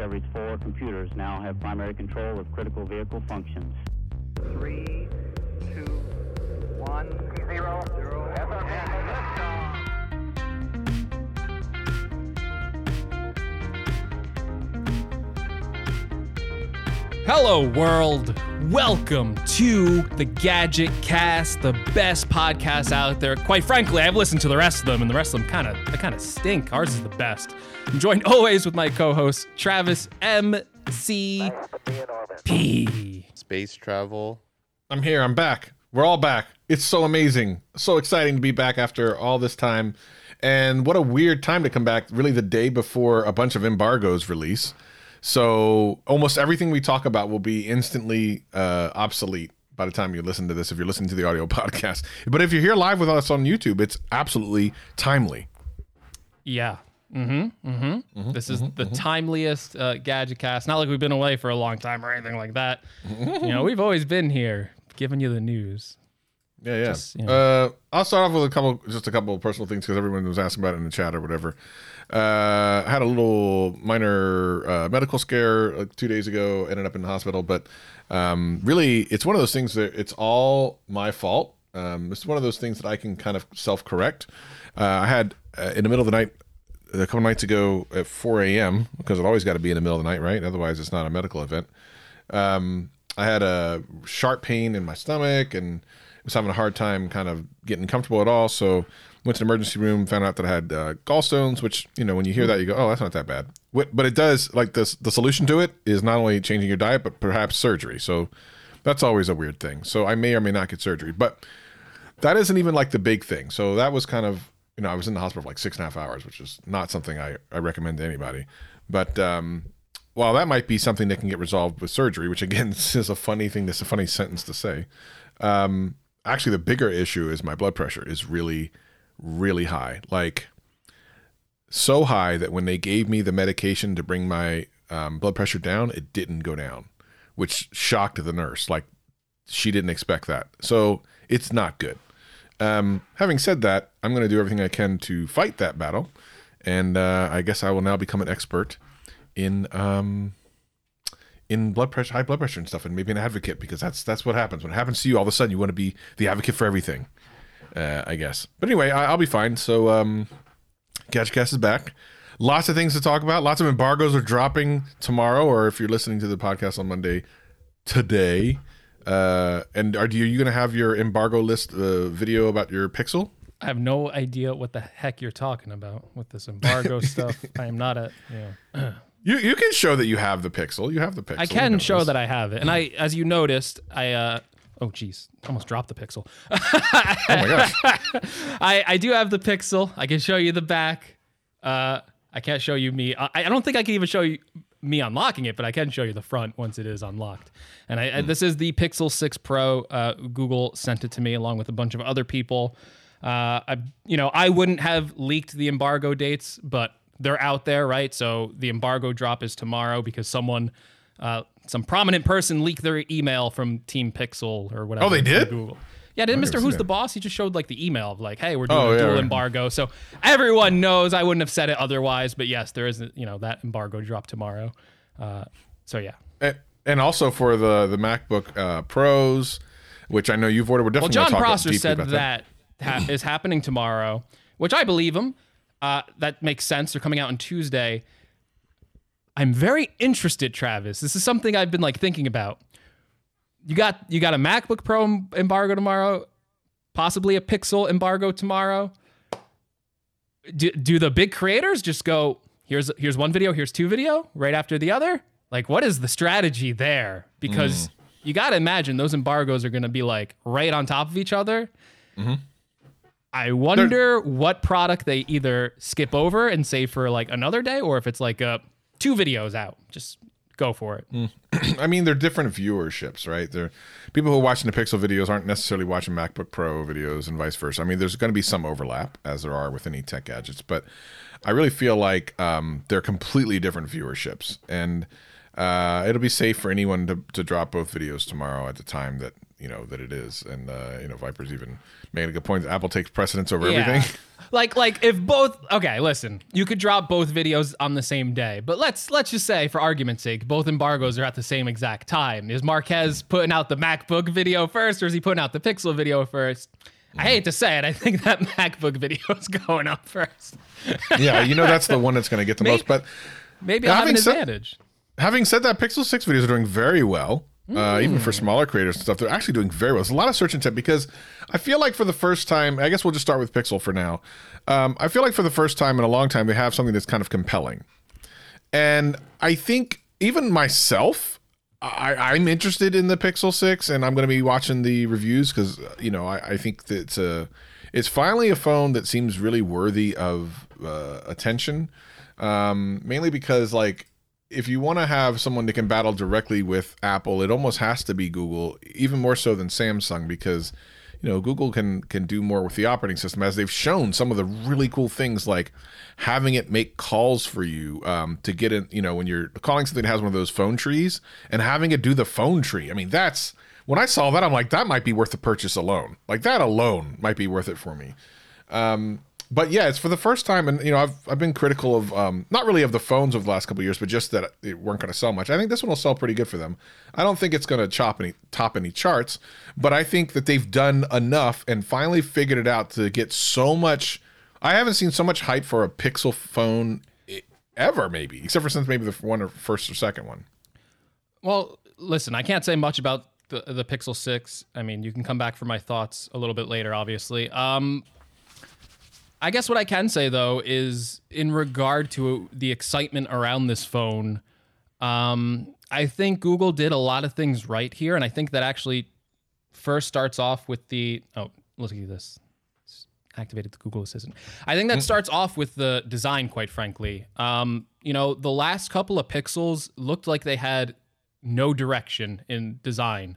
Discovery's four computers now have primary control of critical vehicle functions. Three, two, one, zero, zero. Hello, world. Welcome to the Gadget Cast, the best podcast out there. Quite frankly, I've listened to the rest of them, and the rest of them kind of they kind of stink. Ours is the best. I'm joined always with my co-host Travis MCP. space travel. I'm here. I'm back. We're all back. It's so amazing. So exciting to be back after all this time. And what a weird time to come back, really, the day before a bunch of embargoes release. So almost everything we talk about will be instantly uh, obsolete by the time you listen to this, if you're listening to the audio podcast. But if you're here live with us on YouTube, it's absolutely timely. Yeah. Mm-hmm. Mm-hmm. mm-hmm This is the timeliest uh, Gadget Cast. Not like we've been away for a long time or anything like that. you know, we've always been here, giving you the news. Yeah, yeah. Just, you know. uh, I'll start off with a couple, just a couple of personal things because everyone was asking about it in the chat or whatever. Uh, had a little minor uh, medical scare like two days ago. Ended up in the hospital, but um, really, it's one of those things that it's all my fault. Um, it's one of those things that I can kind of self-correct. Uh, I had uh, in the middle of the night a couple nights ago at 4 a.m. because it always got to be in the middle of the night, right? Otherwise, it's not a medical event. Um, I had a sharp pain in my stomach and was having a hard time kind of getting comfortable at all. So went to the emergency room, found out that I had uh, gallstones. Which you know, when you hear that, you go, "Oh, that's not that bad." But it does. Like the the solution to it is not only changing your diet, but perhaps surgery. So that's always a weird thing. So I may or may not get surgery, but that isn't even like the big thing. So that was kind of you know I was in the hospital for like six and a half hours, which is not something I I recommend to anybody. But um, while that might be something that can get resolved with surgery, which again is a funny thing, that's a funny sentence to say. Um, actually, the bigger issue is my blood pressure is really, really high. Like so high that when they gave me the medication to bring my um, blood pressure down, it didn't go down, which shocked the nurse. Like she didn't expect that. So it's not good. Um, having said that, I'm going to do everything I can to fight that battle, and uh, I guess I will now become an expert in um, in blood pressure, high blood pressure and stuff, and maybe an advocate because that's that's what happens when it happens to you. All of a sudden, you want to be the advocate for everything, uh, I guess. But anyway, I, I'll be fine. So, um, Gadgetcast is back. Lots of things to talk about. Lots of embargoes are dropping tomorrow, or if you're listening to the podcast on Monday, today. Uh, and are, you- are you going to have your embargo list uh, video about your Pixel? I have no idea what the heck you're talking about with this embargo stuff. I am not a, you know. You you can show that you have the Pixel. You have the Pixel. I can show that I have it, and I, as you noticed, I, uh, oh geez, almost dropped the pixel. Oh my gosh. I, I do have the pixel. I can show you the back. Uh, I can't show you me. I, I don't think I can even show you me unlocking it, but I can show you the front once it is unlocked. And I, I- this is the Pixel 6 Pro. Uh, Google sent it to me along with a bunch of other people. Uh, I, you know, I wouldn't have leaked the embargo dates, but they're out there, right? So the embargo drop is tomorrow because someone, uh, some prominent person leaked their email from Team Pixel or whatever. Oh, they did? Google. Yeah, did never Mr. Who's that. the boss? He just showed like the email of like, hey, we're doing Oh, a yeah, dual right. embargo. So everyone knows I wouldn't have said it otherwise, but yes, there is you know that embargo drop tomorrow. Uh, so yeah. And- and also for the the MacBook uh, Pros, which I know you've ordered. We're Well, definitely John talk about Prosser said about that, ha- is happening tomorrow, which I believe him. Uh, that makes sense. They're coming out on Tuesday. I'm very interested, Travis. This is something I've been like thinking about. You got you got a MacBook Pro embargo tomorrow, possibly a Pixel embargo tomorrow. Do, do the big creators just go here's here's one video, here's two video right after the other? Like what is the strategy there? Because Hmm. you got to imagine those embargoes are going to be like right on top of each other. Mm-hmm. I wonder what product they either skip over and save for like another day, or if it's like uh, two videos out. Just go for it. Mm. I mean, they're different viewerships, right? They're people who are watching the Pixel videos aren't necessarily watching MacBook Pro videos and vice versa. I mean, there's going to be some overlap as there are with any tech gadgets, but I really feel like um, they're completely different viewerships, and uh, it'll be safe for anyone to, to drop both videos tomorrow at the time that you know that it is. And uh, you know, Viper's even made a good point. Apple takes precedence over everything. like like if both okay, listen, you could drop both videos on the same day, but let's let's just say for argument's sake, both embargoes are at the same exact time. Is Marques putting out the MacBook video first, or is he putting out the Pixel video first? I hate to say it, I think that MacBook video is going up first. yeah, you know that's the one that's going to get the Maybe- most. But Maybe I'll have an said- advantage. having said that, Pixel 6 videos are doing very well. Uh, even for smaller creators and stuff, they're actually doing very well. There's a lot of search intent because I feel like for the first time, I guess we'll just start with Pixel for now. Um, I feel like for the first time in a long time, they have something that's kind of compelling. And I think even myself, I, I'm interested in the Pixel 6 and I'm going to be watching the reviews because, you know, I, I think that it's a, it's finally a phone that seems really worthy of uh, attention. Um, mainly because like, if you want to have someone that can battle directly with Apple, it almost has to be Google, even more so than Samsung, because you know Google can can do more with the operating system, as they've shown some of the really cool things like having it make calls for you um, to get in. You know, when you're calling something that has one of those phone trees, and having it do the phone tree. I mean, that's when I saw that, I'm like, that might be worth the purchase alone. Like that alone might be worth it for me but yeah, it's for the first time, and you know, I've I've been critical of um, not really of the phones of the last couple years, but just that they weren't going to sell much. I think this one will sell pretty good for them. I don't think it's going to chop any top any charts, but I think that they've done enough and finally figured it out to get so much. I haven't seen so much hype for a Pixel phone ever, maybe, except for since maybe the one or first or second one. Well, listen, I can't say much about the the Pixel 6. I mean, you can come back for my thoughts a little bit later, obviously. Um I guess what I can say though is in regard to the excitement around this phone, um, I think Google did a lot of things right here, and I think that actually first starts off with the oh, look at this. It's Activated the Google Assistant. I think that starts off with the design, quite frankly. Um, you know, the last couple of pixels looked like they had no direction in design.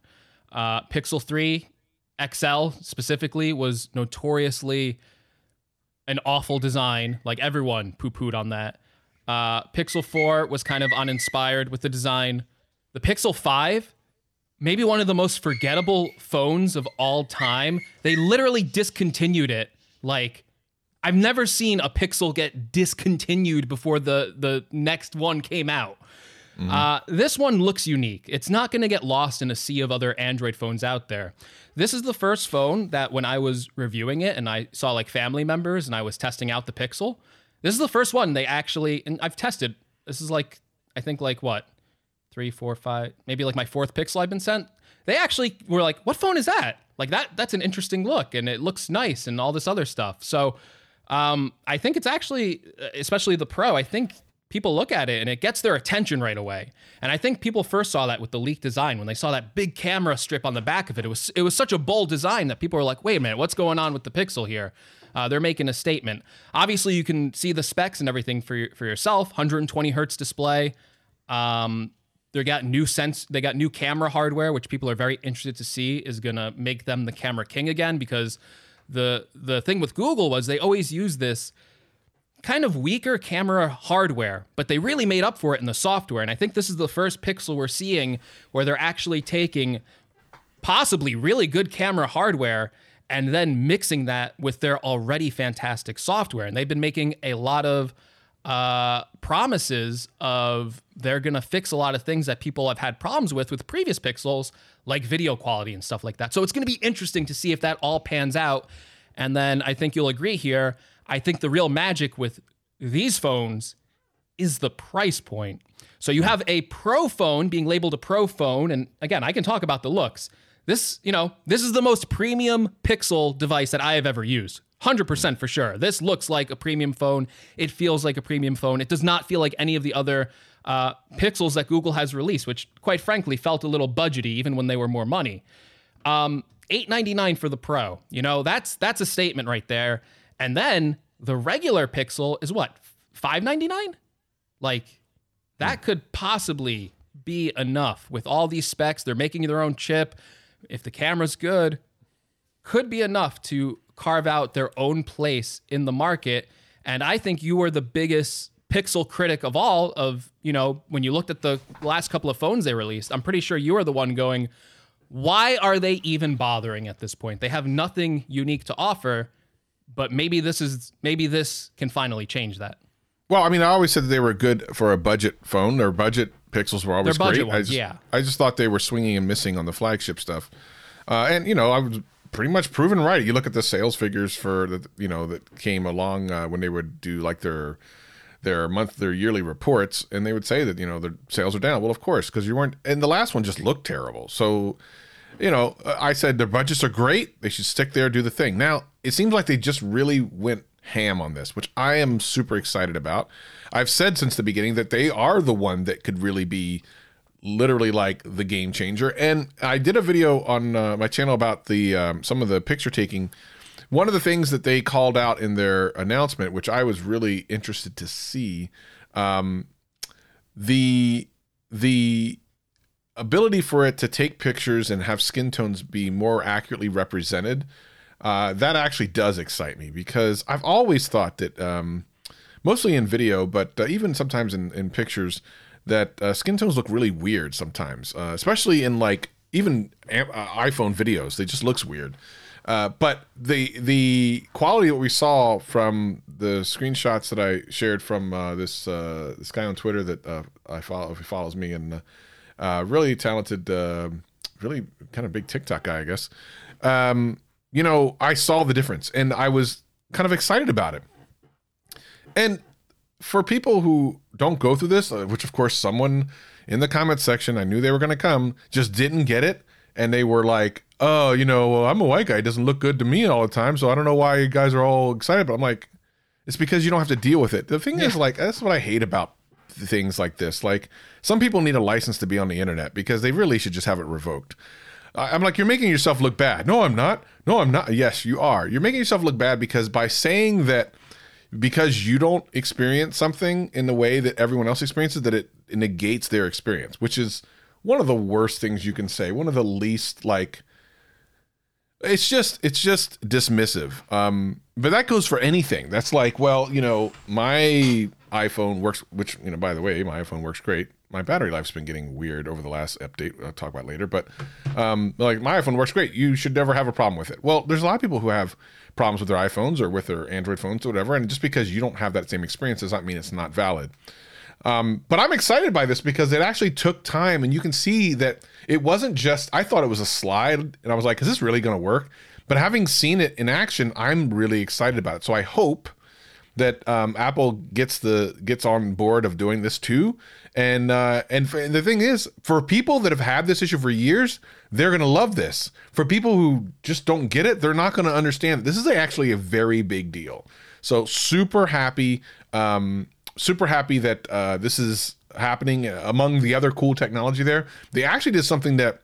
Uh, Pixel 3 XL specifically was notoriously an awful design. Like everyone poo pooed on that. Uh, Pixel 4 was kind of uninspired with the design. The Pixel 5, maybe one of the most forgettable phones of all time. They literally discontinued it. Like, I've never seen a Pixel get discontinued before the the next one came out. Uh, this one looks unique. It's not going to get lost in a sea of other Android phones out there. This is the first phone that when I was reviewing it and I saw like family members and I was testing out the Pixel, this is the first one they actually, and I've tested. This is like, I think like what, three, four, five, maybe like my fourth Pixel I've been sent. They actually were like, "What phone is that?" Like that. That's an interesting look, and it looks nice, and all this other stuff. So, um, I think it's actually, especially the Pro. I think people look at it and it gets their attention right away. And I think people first saw that with the leak design when they saw that big camera strip on the back of it. It was it was such a bold design that people were like, "Wait a minute, what's going on with the Pixel here?" Uh, they're making a statement. Obviously, you can see the specs and everything for for yourself. 120 hertz display. Um, they got new sense. They got new camera hardware, which people are very interested to see is gonna make them the camera king again. Because the the thing with Google was they always use this kind of weaker camera hardware, but they really made up for it in the software. And I think this is the first Pixel we're seeing where they're actually taking possibly really good camera hardware and then mixing that with their already fantastic software. And they've been making a lot of uh, promises of they're going to fix a lot of things that people have had problems with with previous Pixels, like video quality and stuff like that. So it's going to be interesting to see if that all pans out. And then I think you'll agree here. I think the real magic with these phones is the price point. So you have a pro phone being labeled a pro phone, and again, I can talk about the looks. This, you know, this is the most premium Pixel device that I have ever used. 100% for sure. This looks like a premium phone. It feels like a premium phone. It does not feel like any of the other uh, Pixels that Google has released, which quite frankly felt a little budgety even when they were more money. Um, 899 for the Pro. You know, that's that's a statement right there. And then the regular Pixel is what? 599? Like that could possibly be enough with all these specs. They're making their own chip. If the camera's good, could be enough to carve out their own place in the market. And I think you are the biggest pixel critic of all of, you know, when you looked at the last couple of phones they released, I'm pretty sure you are the one going, Why are they even bothering at this point? They have nothing unique to offer, but maybe this is maybe this can finally change that. Well, I mean, I always said that they were good for a budget phone. Their budget pixels were always great. I ones, just, yeah. I just thought they were swinging and missing on the flagship stuff. Uh, and you know, I was pretty much proven right. You look at the sales figures for the you know that came along uh, when they would do like their their month their yearly reports, and they would say that you know their sales are down. Well, of course, because you weren't. And the last one just looked terrible. So you know, I said their budgets are great. They should stick there, do the thing. Now, it seems like they just really went ham on this, which I am super excited about. I've said since the beginning that they are the one that could really be literally like the game changer. And I did a video on uh, my channel about the um, some of the picture taking. One of the things that they called out in their announcement, which I was really interested to see, um, the the ability for it to take pictures and have skin tones be more accurately represented, uh, that actually does excite me because I've always thought that, um, mostly in video, but uh, even sometimes in, in pictures, that uh, skin tones look really weird sometimes, uh, especially in like even uh, iPhone videos. They just looks weird. Uh, but the the quality that we saw from the screenshots that I shared from this this guy on Twitter that I follow, if he follows me, and really talented, uh, really kind of big TikTok guy, I guess. Um, you know, I saw the difference, and I was kind of excited about it. And for people who don't go through this, uh, which of course someone in the comments section, I knew they were going to come, just didn't get it, and they were like, "Oh, you know, well, I'm a white guy. It doesn't look good to me all the time, so I don't know why you guys are all excited." But I'm like, it's because you don't have to deal with it. The thing is, like, that's what I hate about things like this. Like, some people need a license to be on the internet because they really should just have it revoked. I'm like, you're making yourself look bad. No, I'm not. No, I'm not. Yes, you are. You're making yourself look bad because by saying that because you don't experience something in the way that everyone else experiences, that it negates their experience, which is one of the worst things you can say. One of the least like it's just it's just dismissive. Um, but that goes for anything. That's like, well, you know, my iPhone works, which you know, by the way, my iPhone works great. My battery life's been getting weird over the last update. I'll talk about later, but um, like my iPhone works great. You should never have a problem with it. Well, there's a lot of people who have problems with their iPhones or with their Android phones or whatever, and just because you don't have that same experience does not mean it's not valid. Um, but I'm excited by this because it actually took time, and you can see that it wasn't just. I thought it was a slide, and I was like, "Is this really going to work?" But having seen it in action, I'm really excited about it. So I hope that um, Apple gets the gets on board of doing this too. And uh, and, for, and the thing is, for people that have had this issue for years, they're gonna love this. For people who just don't get it, they're not gonna understand. This is actually a very big deal. So super happy, um, super happy that uh, this is happening among the other cool technology there. They actually did something that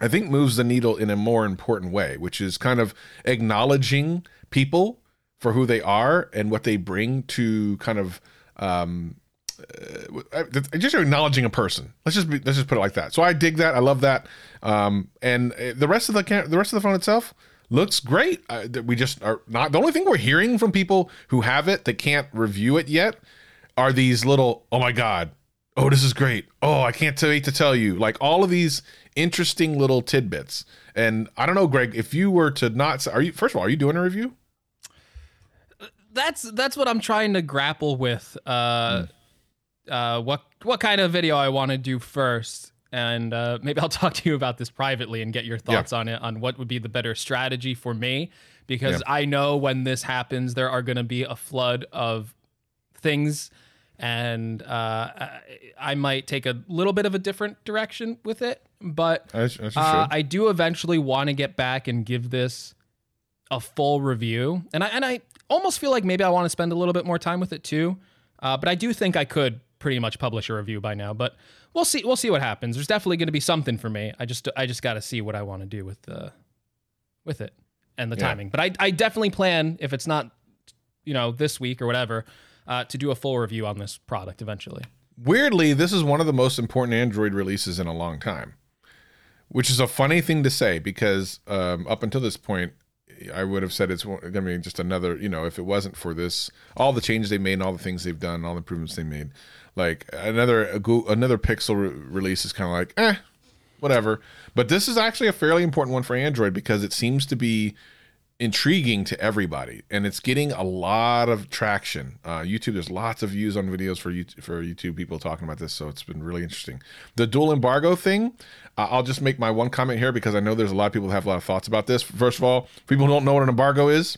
I think moves the needle in a more important way, which is kind of acknowledging people for who they are and what they bring to kind of um, uh, just acknowledging a person. Let's just be, let's just put it like that. So I dig that. I love that. Um, and uh, the rest of the cam- the rest of the phone itself looks great. Uh, that we just are not the only thing we're hearing from people who have it that can't review it yet are these little oh my god oh this is great oh I can't wait to tell you like all of these interesting little tidbits. And I don't know, Greg, if you were to not are you first of all are you doing a review? That's that's what I'm trying to grapple with. Uh, uh, what what kind of video I want to do first, and uh, maybe I'll talk to you about this privately and get your thoughts on it on what would be the better strategy for me. Because Yeah. I know when this happens, there are going to be a flood of things, and uh, I, I might take a little bit of a different direction with it. But As, as you uh. I do eventually want to get back and give this a full review, and I and I almost feel like maybe I want to spend a little bit more time with it too. Uh, but I do think I could pretty much publish a review by now. But we'll see. We'll see what happens. There's definitely going to be something for me. I just I just got to see what I want to do with the with it and the Yeah. timing. But I I definitely plan if it's not you know this week or whatever uh, to do a full review on this product eventually. Weirdly, this is one of the most important Android releases in a long time, which is a funny thing to say because um, up until this point, I would have said it's going to be just another, you know, if it wasn't for this, all the changes they made, and all the things they've done, all the improvements they made, like another another Pixel re- release is kind of like, eh, whatever. But this is actually a fairly important one for Android because it seems to be intriguing to everybody and it's getting a lot of traction. Uh, youtube there's lots of views on videos for YouTube, for youtube people talking about this so it's been really interesting. The dual embargo thing uh, i'll just make my one comment here because i know there's a lot of people have a lot of thoughts about this. First of all people don't know what an embargo is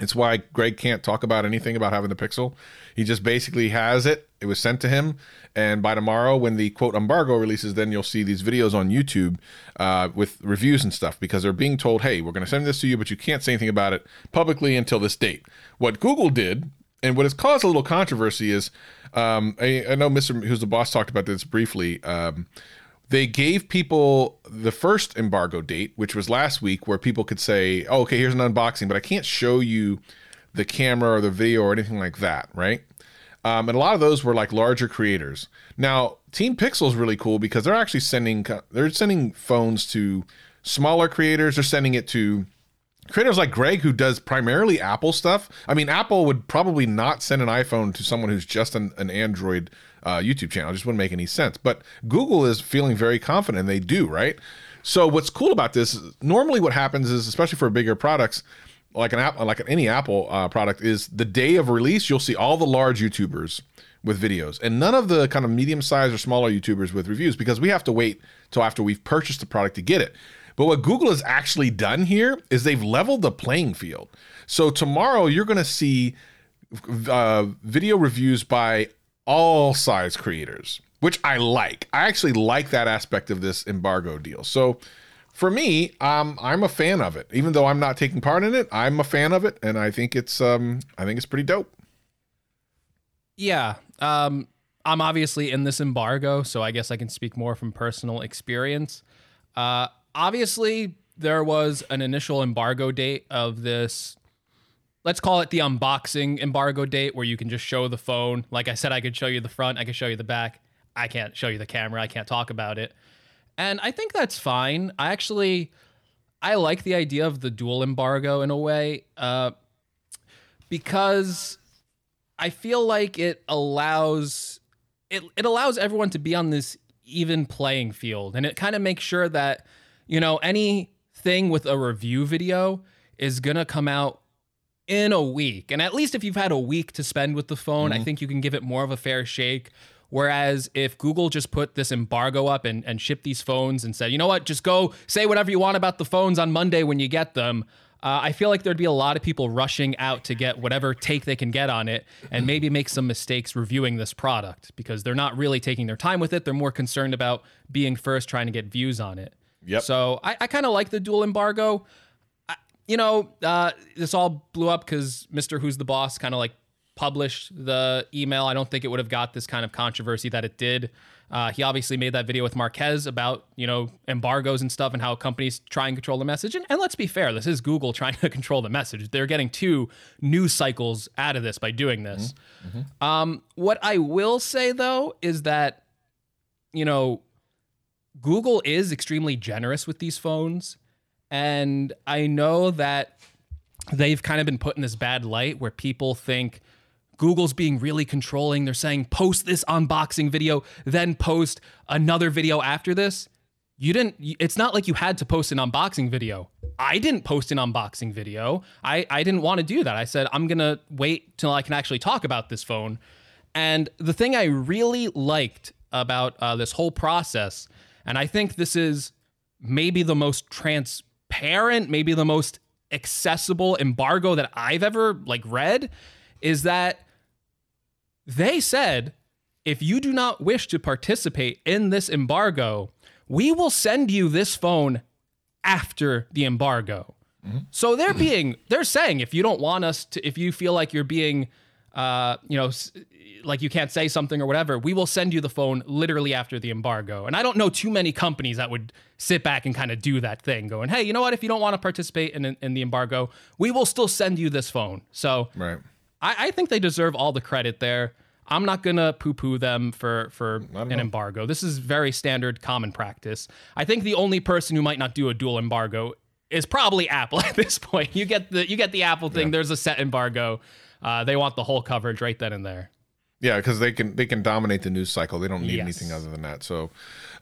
it's why Greg can't talk about anything about having the Pixel. He just basically has it. It was sent to him, and by tomorrow, when the quote embargo releases, then you'll see these videos on YouTube uh, with reviews and stuff because they're being told, "Hey, we're going to send this to you, but you can't say anything about it publicly until this date." What Google did, and what has caused a little controversy, is um, I, I know Mr. Who's the boss talked about this briefly. Um, they gave people the first embargo date, which was last week, where people could say, oh, okay, here's an unboxing, but I can't show you the camera or the video or anything like that, right? Um, and a lot of those were like larger creators. Now, Team Pixel is really cool because they're actually sending they're sending phones to smaller creators. They're sending it to creators like Greg who does primarily Apple stuff. I mean, Apple would probably not send an iPhone to someone who's just an, an Android uh, YouTube channel. It just wouldn't make any sense. But Google is feeling very confident, they do, right? So what's cool about this? Is normally, what happens is, especially for bigger products, like an app, like any Apple uh, product, is the day of release you'll see all the large YouTubers with videos, and none of the kind of medium-sized or smaller YouTubers with reviews because we have to wait till after we've purchased the product to get it. But what Google has actually done here is they've leveled the playing field. So tomorrow you're going to see uh, video reviews by all size creators, which I like. I actually like that aspect of this embargo deal. So for me, um, I'm a fan of it. Even though I'm not taking part in it, I'm a fan of it, and I think it's um, I think it's pretty dope. Yeah. Um, I'm obviously in this embargo, so I guess I can speak more from personal experience. Uh, obviously, there was an initial embargo date of this let's call it the unboxing embargo date where you can just show the phone. Like I said, I could show you the front, I could show you the back. I can't show you the camera, I can't talk about it. And I think that's fine. I actually I like the idea of the dual embargo in a way uh, because I feel like it allows it it allows everyone to be on this even playing field and it kind of makes sure that you know anything with a review video is going to come out in a week. And at least if you've had a week to spend with the phone, Mm-hmm. I think you can give it more of a fair shake. Whereas if Google just put this embargo up and, and shipped these phones and said, you know what, just go say whatever you want about the phones on Monday when you get them, uh, I feel like there'd be a lot of people rushing out to get whatever take they can get on it and maybe make some mistakes reviewing this product because they're not really taking their time with it. They're more concerned about being first, trying to get views on it. Yep. So I, I kind of like the dual embargo you know, uh, this all blew up because Mr. Who's the Boss kind of like published the email. I don't think it would have got this kind of controversy that it did. Uh, he obviously made that video with Marques about you know embargoes and stuff and how companies try and control the message. And, and let's be fair, this is Google trying to control the message. They're getting two news cycles out of this by doing this. Um, what I will say though is that you know Google is extremely generous with these phones. And I know that they've kind of been put in this bad light where people think Google's being really controlling. They're saying post this unboxing video, then post another video after this. You didn't, it's not like you had to post an unboxing video. I didn't post an unboxing video. I, I didn't want to do that. I said, I'm going to wait till I can actually talk about this phone. And the thing I really liked about uh, this whole process, and I think this is maybe the most transparent, maybe the most accessible embargo that I've ever like read, is that they said if you do not wish to participate in this embargo, we will send you this phone after the embargo. So they're being they're saying if you don't want us to if you feel like you're being uh you know like you can't say something or whatever, we will send you the phone literally after the embargo. And I don't know too many companies that would sit back and kind of do that thing going, "Hey, you know what? If you don't want to participate in in the embargo, we will still send you this phone." So Right. I, I think they deserve all the credit there. I'm not gonna poo-poo them for for an all. embargo. This is very standard, common practice. I think the only person who might not do a dual embargo is probably Apple at this point. You get the you get the Apple thing. There's a set embargo. Uh, they want the whole coverage right then and there. Yeah, because they can they can dominate the news cycle. They don't need Yes. anything other than that. So,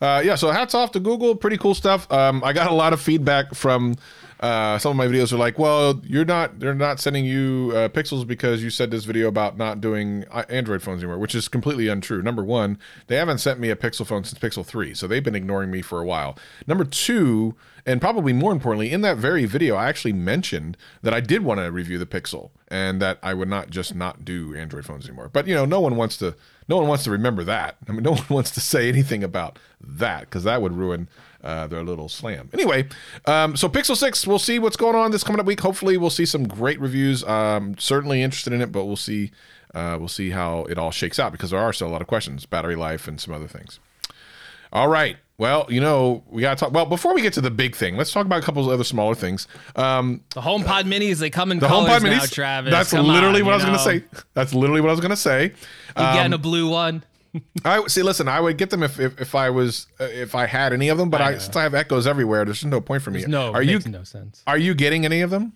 uh, yeah. So hats off to Google. Pretty cool stuff. Um, I got a lot of feedback from uh, some of my videos. Are like, well, you're not they're not sending you uh, pixels because you said this video about not doing uh, Android phones anymore, which is completely untrue. Number one, they haven't sent me a Pixel phone since Pixel three, so they've been ignoring me for a while. Number two. And probably more importantly, in that very video, I actually mentioned that I did want to review the Pixel and that I would not just not do Android phones anymore. But you know, no one wants to no one wants to remember that. I mean, no one wants to say anything about that because that would ruin uh, their little slam. Anyway, um, so Pixel Six, we'll see what's going on this coming up week. Hopefully, we'll see some great reviews. Um, certainly interested in it, but we'll see. Uh, we'll see how it all shakes out because there are still a lot of questions, battery life, and some other things. All right. Well, you know, we got to talk. Well, before we get to the big thing, let's talk about a couple of other smaller things. Um, The HomePod Minis, they come in the colors HomePod now, Minis. Travis. That's literally on, what I was going to say. That's literally what I was going to say. You getting a blue one? I see. Listen, I would get them if if, if I was uh, if I had any of them, but I, since I have echoes everywhere, there's no point for me. No, are it you makes no sense. are you getting any of them?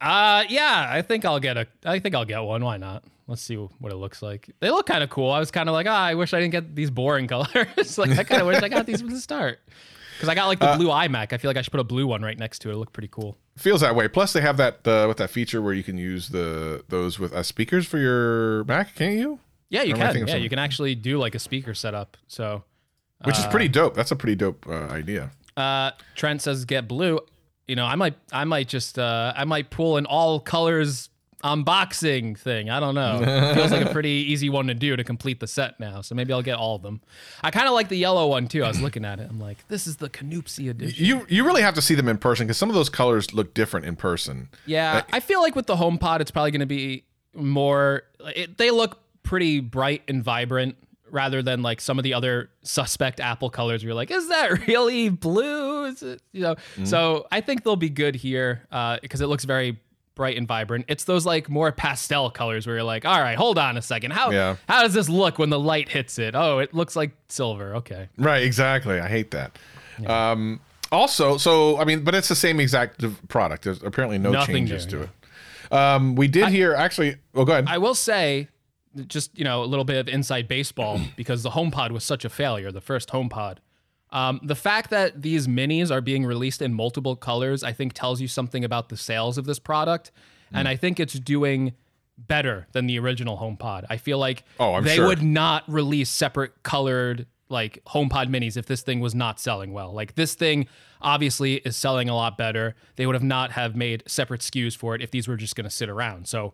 Uh yeah, I think I'll get a I think I'll get one. Why not? Let's see what it looks like. They look kind of cool. I was kind of like, ah, I wish I didn't get these boring colors. like I kind of wish I got these from the start. Because I got like Uh, the blue iMac. I feel like I should put a blue one right next to it. It'll look pretty cool. Feels that way. Plus, they have that uh, with that feature where you can use the those with uh, speakers for your Mac, can't you? Yeah, you Or am I can. Yeah, you can actually do like a speaker setup. So Which is pretty dope. That's a pretty dope uh, idea. uh Trent says get blue. You know, I might I might just uh I might pull an all colors unboxing thing. I don't know. It feels like a pretty easy one to do to complete the set now. So maybe I'll get all of them. I kind of like the yellow one too. I was looking at it. I'm like, this is the Canoopsy edition. You you really have to see them in person because some of those colors look different in person. Yeah, I feel like with the HomePod, it's probably going to be more. It, they look pretty bright and vibrant rather than like some of the other suspect Apple colors. Where you're like, is that really blue? Is it you know? So I think they'll be good here because it looks very bright and vibrant. It's those like more pastel colors where you're like, all right, hold on a second, how Yeah. how does this look when the light hits it? Oh, it looks like silver. Okay. Right, exactly. I hate that. Um, also, so I mean, but it's the same exact product. There's apparently no Nothing changes new, to it. Um, we did hear actually. Oh, go ahead. I will say, just you know, a little bit of inside baseball because the HomePod was such a failure, the first HomePod. Um, the fact that these minis are being released in multiple colors, I think, tells you something about the sales of this product, and I think it's doing better than the original HomePod. I feel like Oh, I'm they sure. would not release separate colored like HomePod minis if this thing was not selling well. Like this thing obviously is selling a lot better. They would have not have made separate SKUs for it if these were just going to sit around. So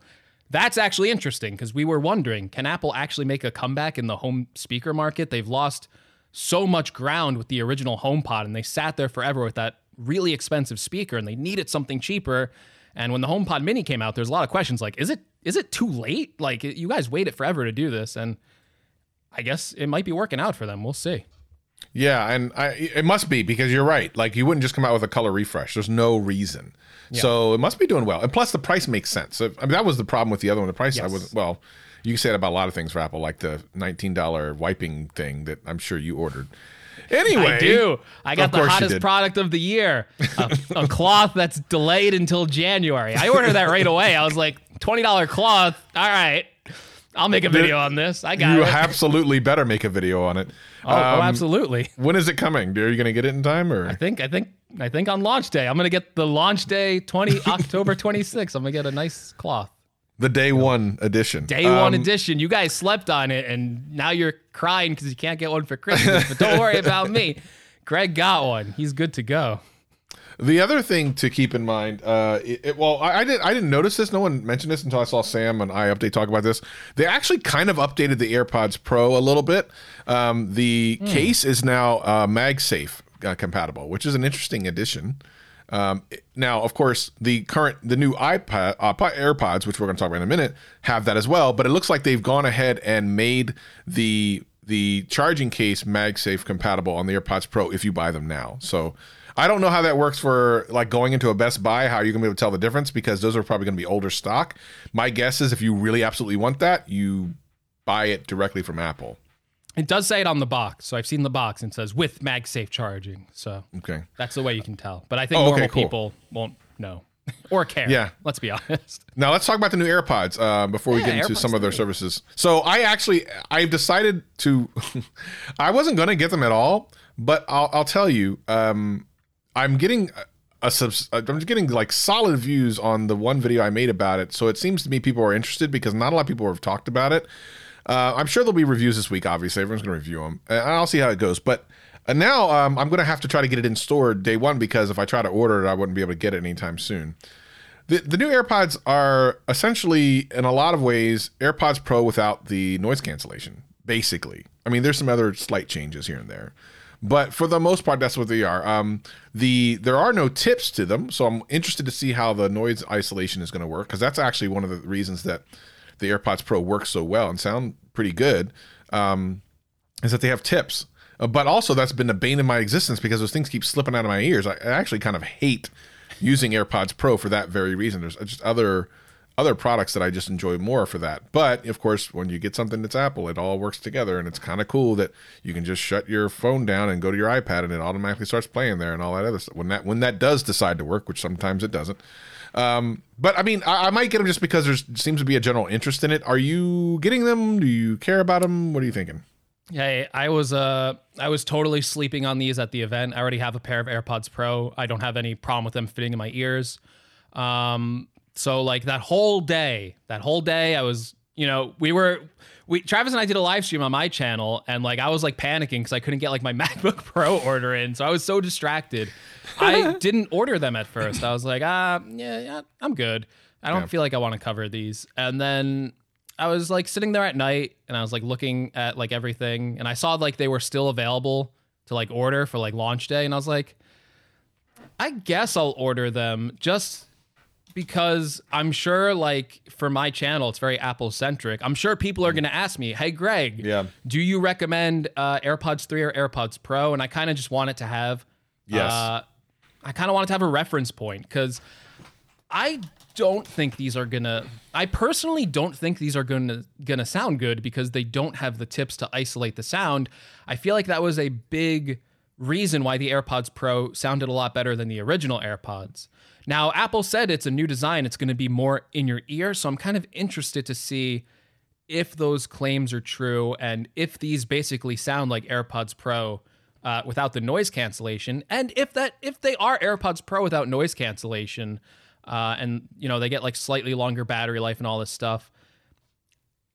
that's actually interesting because we were wondering, can Apple actually make a comeback in the home speaker market? They've lost so much ground with the original HomePod and they sat there forever with that really expensive speaker and they needed something cheaper. And when the HomePod Mini came out, there's a lot of questions like, is it is it too late? Like you guys waited forever to do this, and I guess it might be working out for them. We'll see. Yeah, and I, it must be because you're right. Like you wouldn't just come out with a color refresh. There's no reason. So it must be doing well. And plus, the price makes sense. I mean, that was the problem with the other one. The price I Yes. was well. You can say that about a lot of things for Apple, like the $19 wiping thing that I'm sure you ordered. Anyway, I do. I got the hottest product of the year, a, a cloth that's delayed until January. I ordered that right away. I was like, twenty dollar cloth. All right, I'll make a video on this. I got You it. absolutely better make a video on it. oh, oh, Um, absolutely. When is it coming? Are you going to get it in time or? I think I think I think on launch day, I'm gonna get the launch day twenty October 26th. I'm gonna get a nice cloth. The day one edition. Day one Um, edition. You guys slept on it, and now you're crying because you can't get one for Christmas. but don't worry about me. Greg got one. He's good to go. The other thing to keep in mind, uh, it, it- well, I, I didn't, I didn't notice this. No one mentioned this until I saw Sam and I update talk about this. They actually kind of updated the AirPods Pro a little bit. Um, the case is now uh, MagSafe uh, compatible, which is an interesting addition. Um, now, of course, the current, the new iPad, uh, AirPods, which we're going to talk about in a minute, have that as well. But it looks like they've gone ahead and made the the charging case MagSafe compatible on the AirPods Pro if you buy them now. So I don't know how that works for like going into a Best Buy. How are you going to be able to tell the difference? Because those are probably going to be older stock. My guess is if you really absolutely want that, you buy it directly from Apple. It does say it on the box, so I've seen the box and it says with MagSafe charging. So Okay. that's the way you can tell. But I think Oh, okay, normal cool. people won't know. or care. Yeah. let's be honest. Now let's talk about the new AirPods uh, before we get into AirPods some of their services. So I actually I've decided to I wasn't going to get them at all, but I'll, I'll tell you um, I'm getting a, subs, I'm getting like solid views on the one video I made about it. So it seems to me people are interested because not a lot of people have talked about it. Uh, I'm sure there'll be reviews this week. Obviously, everyone's going to review them, and I'll see how it goes. But uh, now um, I'm going to have to try to get it in store day one because if I try to order it, I wouldn't be able to get it anytime soon. The, the new AirPods are essentially, in a lot of ways, AirPods Pro without the noise cancellation, basically. I mean, there's some other slight changes here and there. But for the most part, that's what they are. Um, the there are no tips to them, so I'm interested to see how the noise isolation is going to work because that's actually one of the reasons that the AirPods Pro work so well and sound pretty good. Um, is that they have tips, uh, but also that's been the bane of my existence because those things keep slipping out of my ears. I, I actually kind of hate using AirPods Pro for that very reason. There's just other other products that I just enjoy more for that. But of course, when you get something that's Apple, it all works together, and it's kind of cool that you can just shut your phone down and go to your iPad, and it automatically starts playing there and all that other stuff. When that when that does decide to work, which sometimes it doesn't. Um, but I mean, I, I might get them just because there seems to be a general interest in it. Are you getting them? Do you care about them? What are you thinking? Hey, I was uh I was totally sleeping on these at the event. I already have a pair of AirPods Pro. I don't have any problem with them fitting in my ears. Um so like that whole day, that whole day I was, you know, we were we Travis and I did a live stream on my channel and like I was like panicking cuz I couldn't get like my MacBook Pro order in. So I was so distracted. I didn't order them at first. I was like, "Ah, yeah, yeah, I'm good. I don't Yeah. feel like I want to cover these." And then I was like sitting there at night and I was like looking at like everything and I saw like they were still available to like order for like launch day and I was like I guess I'll order them just because I'm sure like for my channel it's very Apple centric. I'm sure people are going to ask me, "Hey Greg, Yeah. do you recommend uh, AirPods 3 or AirPods Pro?" And I kind of just want it to have Yes. uh, I kind of want it to have a reference point cuz I don't think these are gonna. I personally don't think these are gonna gonna sound good because they don't have the tips to isolate the sound. I feel like that was a big reason why the AirPods Pro sounded a lot better than the original AirPods. Now, Apple said it's a new design; it's going to be more in your ear. So I'm kind of interested to see if those claims are true and if these basically sound like AirPods Pro uh, without the noise cancellation, and if that if they are AirPods Pro without noise cancellation, uh, and you know they get like slightly longer battery life and all this stuff.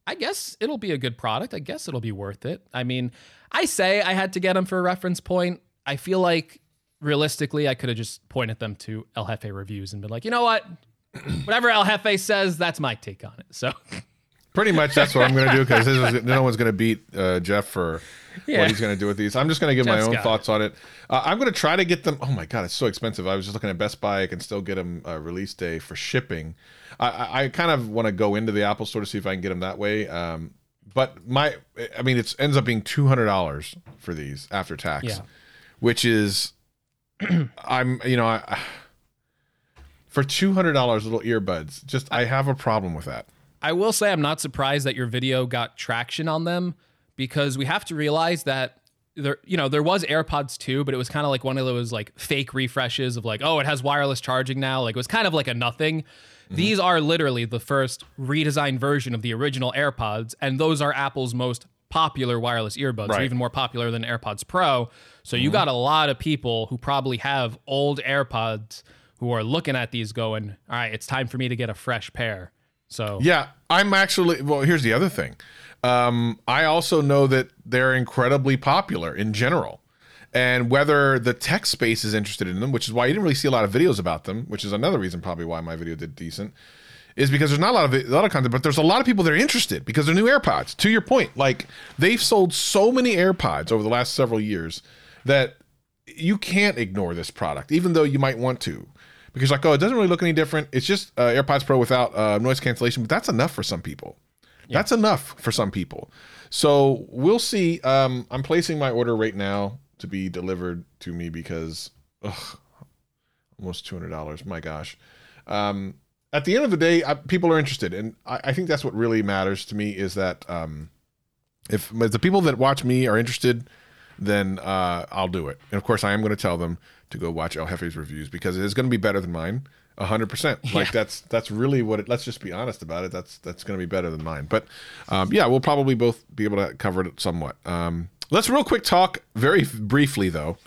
I guess it'll be a good product. I guess it'll be worth it. I mean, I say I had to get them for a reference point. I feel like realistically, I could have just pointed them to El Jefe reviews and been like, you know what, whatever El Jefe says, that's my take on it. So Pretty much that's what I'm going to do because no one's going to beat uh, Jeff for Yeah. what he's going to do with these. I'm just going to give Jeff's my own thoughts on it. Uh, I'm going to try to get them. Oh my god, it's so expensive. I was just looking at Best Buy. I can still get them uh, release day for shipping. I, I, I kind of want to go into the Apple store to see if I can get them that way. Um, but my, I mean, it ends up being two hundred dollars for these after tax, Yeah. which is, I'm you know I. For two hundred dollars, little earbuds. Just I have a problem with that. I will say I'm not surprised that your video got traction on them because we have to realize that there you know there was AirPods too, but it was kind of like one of those like fake refreshes of like oh it has wireless charging now like it was kind of like a nothing. Mm-hmm. These are literally the first redesigned version of the original AirPods and those are Apple's most popular wireless earbuds, Right. They're even more popular than AirPods Pro. So you got a lot of people who probably have old AirPods who are looking at these going, "All right, it's time for me to get a fresh pair." So Yeah, I'm actually. Well, here's the other thing. Um, I also know that they're incredibly popular in general, and whether the tech space is interested in them, which is why you didn't really see a lot of videos about them, which is another reason probably why my video did decent, is because there's not a lot of a lot of content, but there's a lot of people that are interested because they're new AirPods. To your point, like they've sold so many AirPods over the last several years that you can't ignore this product, even though you might want to. Because like, oh, it doesn't really look any different. It's just uh, AirPods Pro without uh, noise cancellation, but that's enough for some people. That's enough for some people. So we'll see. Um, I'm placing my order right now to be delivered to me because, ugh, almost two hundred dollars. My gosh. Um, at the end of the day, I, people are interested, and I, I think that's what really matters to me is that um, if, if the people that watch me are interested, then uh, I'll do it. And of course, I am going to tell them to go watch El Jefe's reviews because it is going to be better than mine. A hundred percent. Like that's that's really what it. Let's just be honest about it. That's that's going to be better than mine. But um, yeah, we'll probably both be able to cover it somewhat. Um, let's real quick talk very briefly though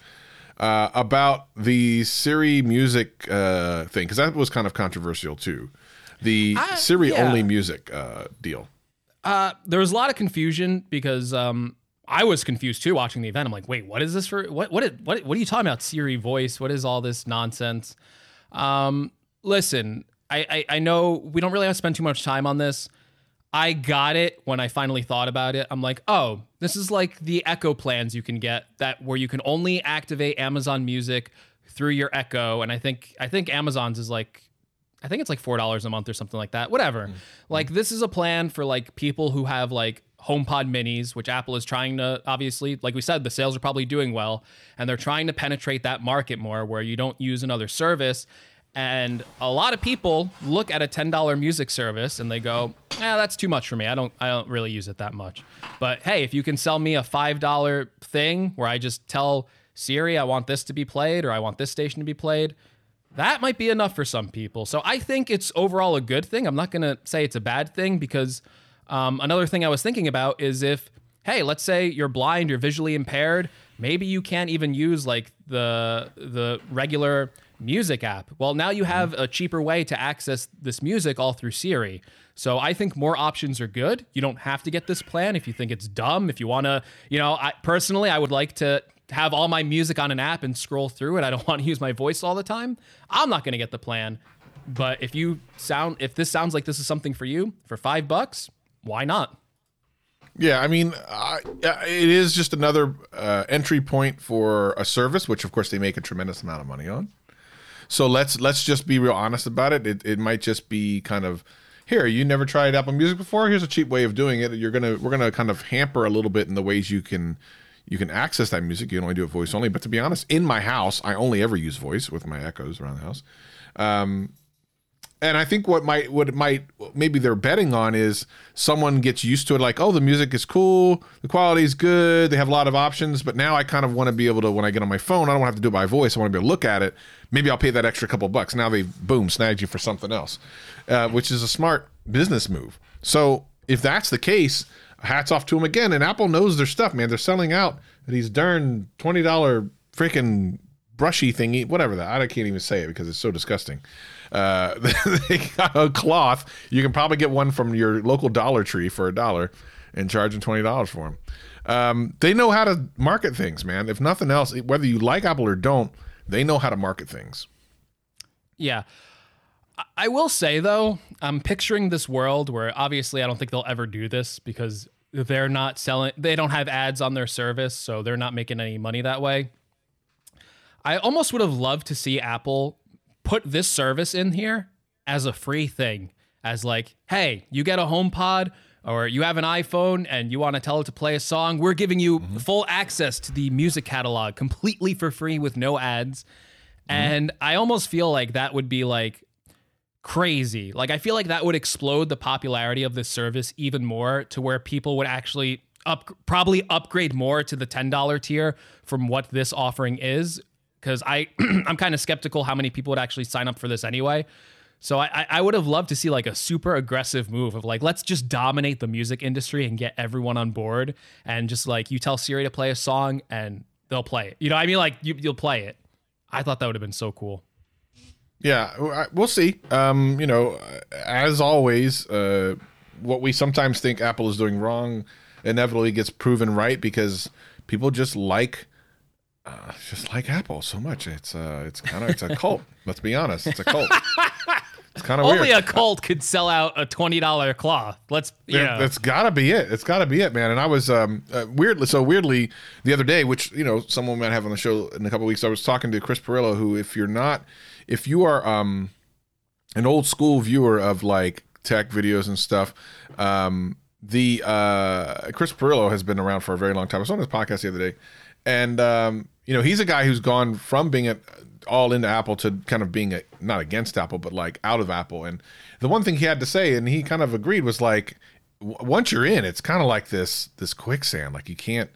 uh, about the Siri music uh, thing because that was kind of controversial too. The I- Siri yeah. only music uh, deal. Uh, there was a lot of confusion because um, I was confused too watching the event. I'm like, wait, what is this for? What what what what are you talking about? Siri voice? What is all this nonsense? Um, listen, I, I I know we don't really have to spend too much time on this. I got it when I finally thought about it. I'm like, oh, this is like the Echo plans you can get that where you can only activate Amazon Music through your Echo, and I think I think Amazon's is like I think it's like four dollars a month or something like that. Whatever. Mm-hmm. Like this is a plan for like people who have like HomePod minis, which Apple is trying to obviously, like we said, the sales are probably doing well, and they're trying to penetrate that market more where you don't use another service. And a lot of people look at a ten dollar music service and they go, "Yeah, that's too much for me. I don't, I don't really use it that much." But hey, if you can sell me a five dollar thing where I just tell Siri I want this to be played or I want this station to be played, that might be enough for some people. So I think it's overall a good thing. I'm not going to say it's a bad thing because um, another thing I was thinking about is if, hey, let's say you're blind, you're visually impaired, maybe you can't even use like the the regular music app. Well, now you have a cheaper way to access this music all through Siri. So I think more options are good. You don't have to get this plan if you think it's dumb. If you want to, you know, I personally I would like to have all my music on an app and scroll through it. I don't want to use my voice all the time. I'm not going to get the plan. But if you sound if this sounds like this is something for you for 5 bucks, why not? Yeah, I mean, I, it is just another uh, entry point for a service, which of course they make a tremendous amount of money on. So let's let's just be real honest about it. It, it might just be kind of here. You never tried Apple Music before. Here's a cheap way of doing it. You're gonna we're gonna kind of hamper a little bit in the ways you can you can access that music. You can only do it voice only. But to be honest, in my house, I only ever use voice with my echoes around the house. Um, and I think what might what might maybe they're betting on is someone gets used to it, like, oh, the music is cool, the quality is good, they have a lot of options, but now I kind of want to be able to when I get on my phone, I don't have to do it by voice. I want to be able to look at it. Maybe I'll pay that extra couple bucks. Now they boom snagged you for something else, uh, which is a smart business move. So if that's the case, hats off to them again. And Apple knows their stuff, man. They're selling out these darn twenty dollar freaking brushy thingy, whatever that. I can't even say it because it's so disgusting. Uh, a cloth. You can probably get one from your local Dollar Tree for a dollar, and charging twenty dollars for them. Um, they know how to market things, man. If nothing else, whether you like Apple or don't, they know how to market things. Yeah. I will say though, I'm picturing this world where obviously I don't think they'll ever do this because they're not selling they don't have ads on their service, so they're not making any money that way. I almost would have loved to see Apple put this service in here as a free thing. As like, hey, you get a HomePod or you have an iPhone and you want to tell it to play a song, we're giving you mm-hmm. full access to the music catalog completely for free with no ads. Mm-hmm. And I almost feel like that would be like crazy. Like I feel like that would explode the popularity of this service even more to where people would actually up probably upgrade more to the $10 tier from what this offering is because I I'm kind of skeptical how many people would actually sign up for this anyway. So I, I- would have loved to see like a super aggressive move of like let's just dominate the music industry and get everyone on board and just like you tell Siri to play a song and they'll play it. You know, what I mean like you, you'll play it. I thought that would have been so cool. Yeah, we'll see. Um, you know, as always, uh, what we sometimes think Apple is doing wrong inevitably gets proven right because people just like uh, just like Apple so much. It's uh, it's kind of it's a cult. Let's be honest, it's a cult. It's kind of Only weird. a cult could sell out a twenty dollar cloth. Let's you Yeah, know. that's gotta be it. It's gotta be it, man. And I was um uh, weirdly so weirdly the other day, which you know someone might have on the show in a couple weeks. I was talking to Chris Pirillo, who if you're not, if you are um an old school viewer of like tech videos and stuff, um the uh Chris Pirillo has been around for a very long time. I was on his podcast the other day, and um you know he's a guy who's gone from being a all into Apple to kind of being a, not against Apple, but like out of Apple. And the one thing he had to say, and he kind of agreed, was like, w- once you're in, it's kind of like this this quicksand. Like you can't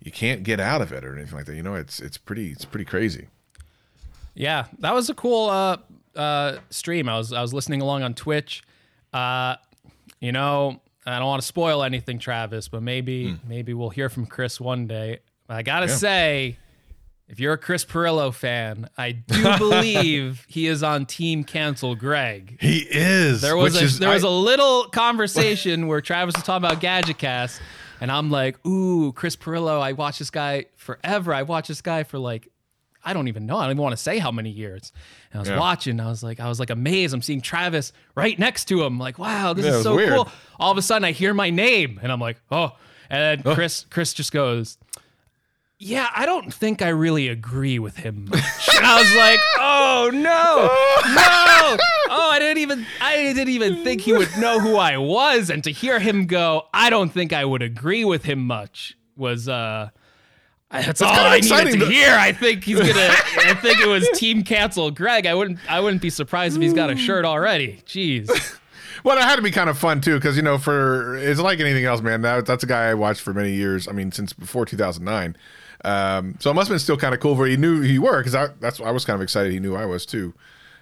you can't get out of it or anything like that. You know, it's it's pretty it's pretty crazy. Yeah, that was a cool uh uh, stream. I was I was listening along on Twitch. Uh, you know, I don't want to spoil anything, Travis, but maybe maybe we'll hear from Chris one day. I gotta say, if you're a Chris Pirillo fan, I do believe he is on Team Cancel Greg. He is. There was a, is- there was I- a little conversation where Travis was talking about GadgetCast, and I'm like, "Ooh, Chris Pirillo! I watched this guy forever. I watched this guy for like, I don't even know. I don't even want to say how many years." And I was Yeah. watching. I was like, I was like amazed. I'm seeing Travis right next to him. Like, wow, this Yeah, is so weird. cool. All of a sudden, I hear my name, and I'm like, oh. And then Chris Chris just goes. Yeah, I don't think I really agree with him. much." and I was like, "Oh no, no! Oh, I didn't even, I didn't even think he would know who I was." And to hear him go, "I don't think I would agree with him much," was uh, that's all I needed to to- hear. I think he's gonna. I think it was Team Cancel Greg. I wouldn't, I wouldn't be surprised if he's got a shirt already. Jeez. Well, it had to be kind of fun too, because you know, for it's like anything else, man. That, that's a guy I watched for many years. I mean, since before 2009. Um, so it must have been still kind of cool for he knew you were, because that's I was kind of excited he knew I was too.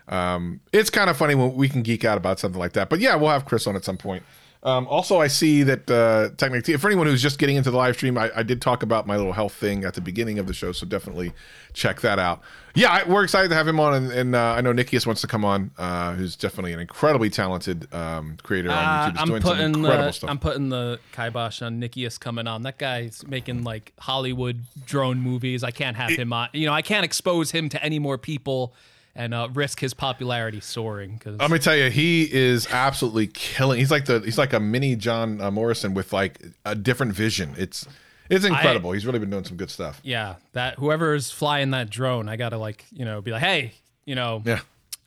Um, it's kind of funny when we can geek out about something like that. But yeah, we'll have Chris on at some point. Um, also, I see that uh, technically, for anyone who's just getting into the live stream, I, I did talk about my little health thing at the beginning of the show, so definitely check that out. Yeah, I, we're excited to have him on, and, and uh, I know Nikias wants to come on, uh, who's definitely an incredibly talented um, creator on Uh, YouTube. He's I'm doing some putting incredible the stuff. I'm putting the kibosh on Nikias coming on. That guy's making like Hollywood drone movies. I can't have him on. You know, I can't expose him to any more people and uh, risk his popularity soaring. Because Let me tell you, he is absolutely killing. He's like the he's like a mini John uh, Morrison with like a different vision. It's it's incredible. he's really been doing some good stuff. yeah, that whoever's flying that drone, I gotta like you know be like, hey, you know, Yeah,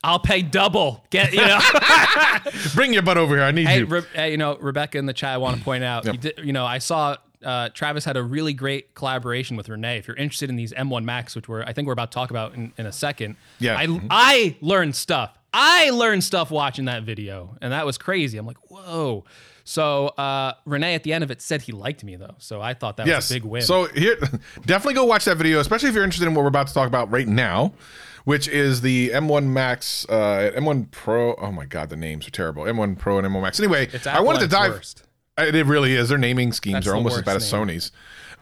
I'll pay double. Get you know. bring your butt over here. I need Hey, you. Re- hey, you know, Rebecca in the chat, I want to point out, you, did, you know, I saw uh, Travis had a really great collaboration with Rene. If you're interested in these M1 Max, which we're, I think we're about to talk about in, in a second. Yeah. I, Mhm. I learned stuff. I learned stuff watching that video, and that was crazy. I'm like, whoa. So uh, Rene at the end of it said he liked me though, so I thought that yes. was a big win. So here, definitely go watch that video, especially if you're interested in what we're about to talk about right now, which is the M1 Max, uh, M1 Pro. Oh my God, the names are terrible. M1 Pro and M1 Max. Anyway, I wanted to Apple at its dive. worst. It really is. Their naming schemes That's are almost as bad as name. Sony's.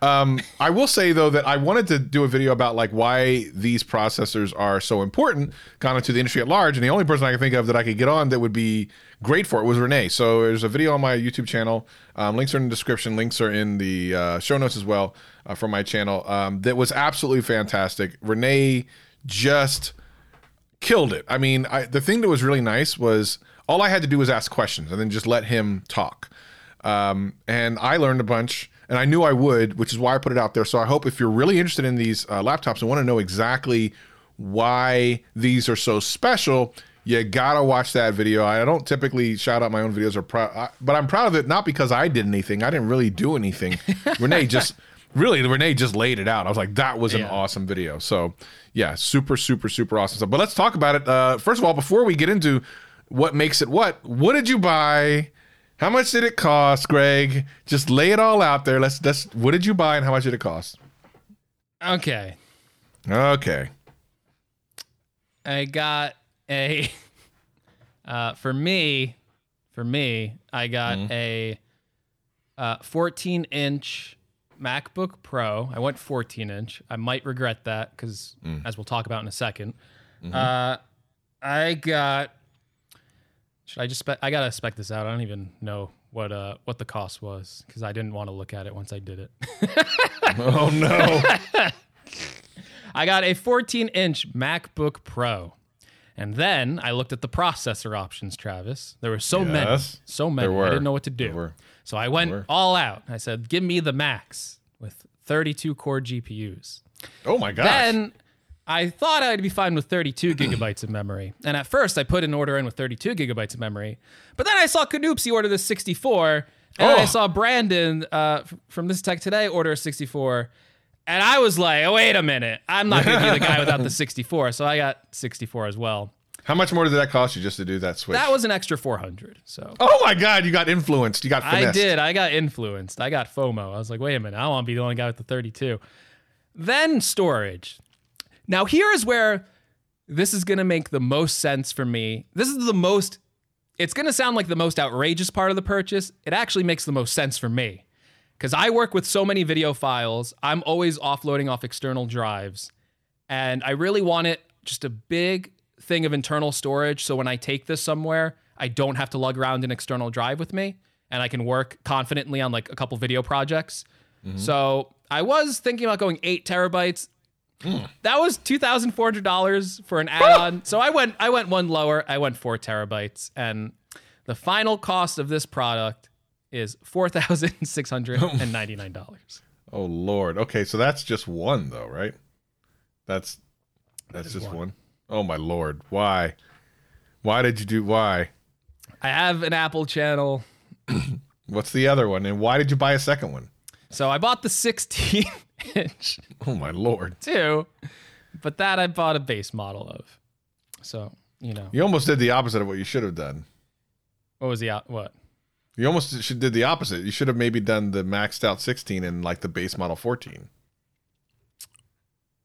Um, I will say though that I wanted to do a video about like why these processors are so important, kind of to the industry at large. And the only person I can think of that I could get on that would be great for it was Rene. So there's a video on my YouTube channel. Um, links are in the description. Links are in the uh, show notes as well uh, from my channel. Um, that was absolutely fantastic. Rene just killed it. I mean, I, the thing that was really nice was all I had to do was ask questions and then just let him talk. Um, and I learned a bunch, and I knew I would, which is why I put it out there. So I hope if you're really interested in these uh, laptops and want to know exactly why these are so special, you gotta watch that video. I don't typically shout out my own videos or proud, but I'm proud of it not because I did anything. I didn't really do anything. Rene just really Rene just laid it out. I was like, that was an Yeah. awesome video. So yeah, super, super, super awesome stuff. But let's talk about it. Uh, first of all, before we get into what makes it what, what did you buy? How much did it cost, Greg? Just lay it all out there. Let's let's what did you buy and how much did it cost? Okay, Okay. I got a. Uh, for me, for me, I got Mm-hmm. a uh, 14 inch MacBook Pro. I went 14 inch. I might regret that because, Mm. as we'll talk about in a 2nd Mm-hmm. uh, I got. Should I just? Spe- I gotta spec this out. I don't even know what uh what the cost was because I didn't want to look at it once I did it. Oh no. I got a 14 inch MacBook Pro. And then I looked at the processor options, Travis. There were so many, so many. there were. I didn't know what to do. There were. So I went all out. I said, give me the max with 32 core GPUs. Oh my gosh. Then I thought I'd be fine with 32 gigabytes of memory. And at first, I put an order in with 32 gigabytes of memory. But then I saw Canoopsy order the 64. And Oh. I saw Brandon uh, from This Tech Today order a 64. And I was like, oh, wait a minute. I'm not going to be the guy without the 64. So I got 64 as well. How much more did that cost you just to do that switch? That was an extra 400. So oh my god, you got influenced. You got I did. I got influenced. I got FOMO. I was like, wait a minute. I don't want to be the only guy with the 32. Then storage. Now, here is where this is going to make the most sense for me. This is the most, it's going to sound like the most outrageous part of the purchase. It actually makes the most sense for me because I work with so many video files. I'm always offloading off external drives. And I really want it just a big thing of internal storage. So when I take this somewhere, I don't have to lug around an external drive with me and I can work confidently on like a couple video projects. Mm-hmm. So I was thinking about going eight terabytes. Mm. That was two thousand four hundred dollars for an add-on. so I went I went one lower. I went four terabytes, and the final cost of this product is four thousand six hundred and ninety nine dollars. oh lord. Okay, so that's just one though, right? That's that's that just one. one. Oh my lord. Why? Why did you do why? I have an Apple channel. What's the other one? And why did you buy a second one? So I bought the 16 Oh my lord. Too, But that I bought a base model of. So, you know. You almost did the opposite of what you should have done. What was the what? You almost should did the opposite. You should have maybe done the maxed out 16 and like the base model 14.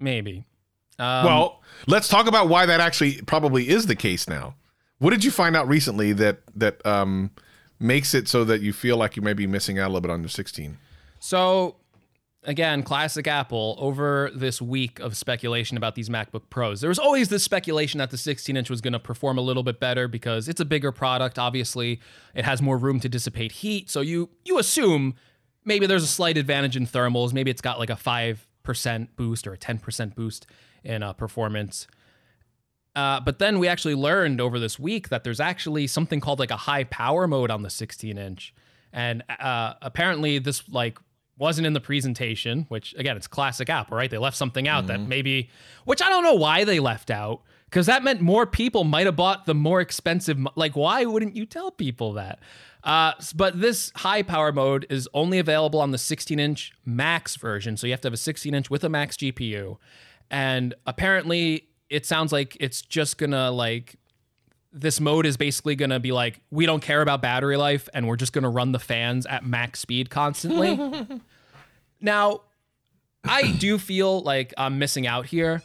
Maybe. Um, well, let's talk about why that actually probably is the case now. What did you find out recently that that um, makes it so that you feel like you may be missing out a little bit on the 16? So again, classic Apple over this week of speculation about these MacBook Pros. There was always this speculation that the 16 inch was going to perform a little bit better because it's a bigger product. Obviously, it has more room to dissipate heat. So you you assume maybe there's a slight advantage in thermals. Maybe it's got like a five percent boost or a 10% boost in uh, performance. Uh, but then we actually learned over this week that there's actually something called like a high power mode on the 16 inch, and uh, apparently this like wasn't in the presentation. Which again, it's classic Apple, right? They left something out that maybe, which I don't know why they left out, because that meant more people might have bought the more expensive. Like, why wouldn't you tell people that? Uh, but this high power mode is only available on the 16 inch Max version, so you have to have a 16 inch with a Max GPU, and apparently it sounds like it's just gonna like this mode is basically going to be like we don't care about battery life and we're just going to run the fans at max speed constantly. now, I do feel like I'm missing out here,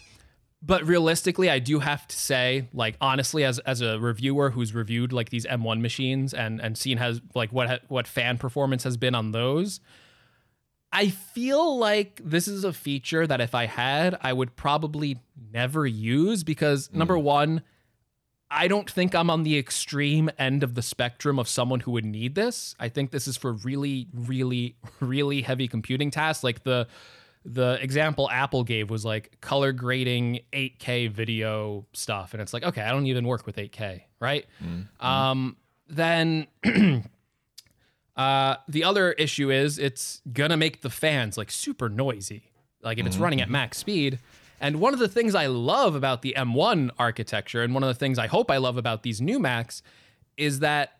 but realistically, I do have to say like honestly as as a reviewer who's reviewed like these M1 machines and and seen has like what what fan performance has been on those, I feel like this is a feature that if I had, I would probably never use because number hmm. one, I don't think I'm on the extreme end of the spectrum of someone who would need this. I think this is for really, really, really heavy computing tasks. Like the the example Apple gave was like color grading 8K video stuff, and it's like, okay, I don't even work with 8K, right? Um, then uh, the other issue is it's gonna make the fans like super noisy, like if it's running at max speed. And one of the things I love about the M1 architecture, and one of the things I hope I love about these new Macs, is that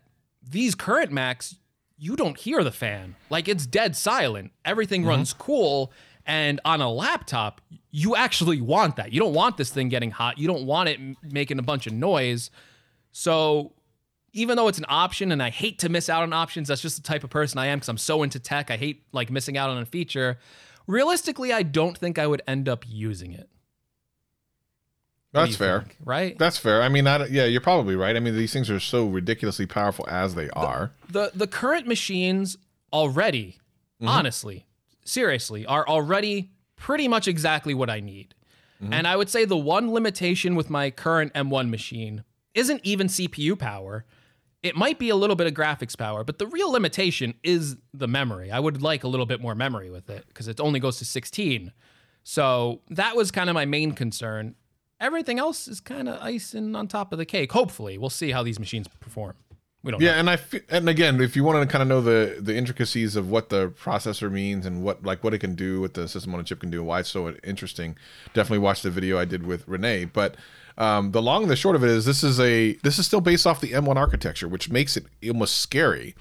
these current Macs, you don't hear the fan. Like it's dead silent. Everything mm-hmm. runs cool. And on a laptop, you actually want that. You don't want this thing getting hot. You don't want it m- making a bunch of noise. So even though it's an option and I hate to miss out on options, that's just the type of person I am because I'm so into tech. I hate like missing out on a feature. Realistically, I don't think I would end up using it. What That's fair. think, right? That's fair. I mean, I, yeah, you're probably right. I mean, these things are so ridiculously powerful as they are. the the current machines already, mm-hmm. honestly, seriously, are already pretty much exactly what I need. Mm-hmm. And I would say the one limitation with my current M1 machine isn't even CPU power. It might be a little bit of graphics power, but the real limitation is the memory. I would like a little bit more memory with it because it only goes to 16. So that was kind of my main concern. Everything else is kind of icing on top of the cake. Hopefully, we'll see how these machines perform. We don't know. Yeah, and I and again, if you want to kind of know the the intricacies of what the processor means and what like what it can do, what the system on a chip can do, and why it's so interesting, definitely watch the video I did with Rene. But um, the long and the short of it is, this is a this is still based off the M1 architecture, which makes it almost scary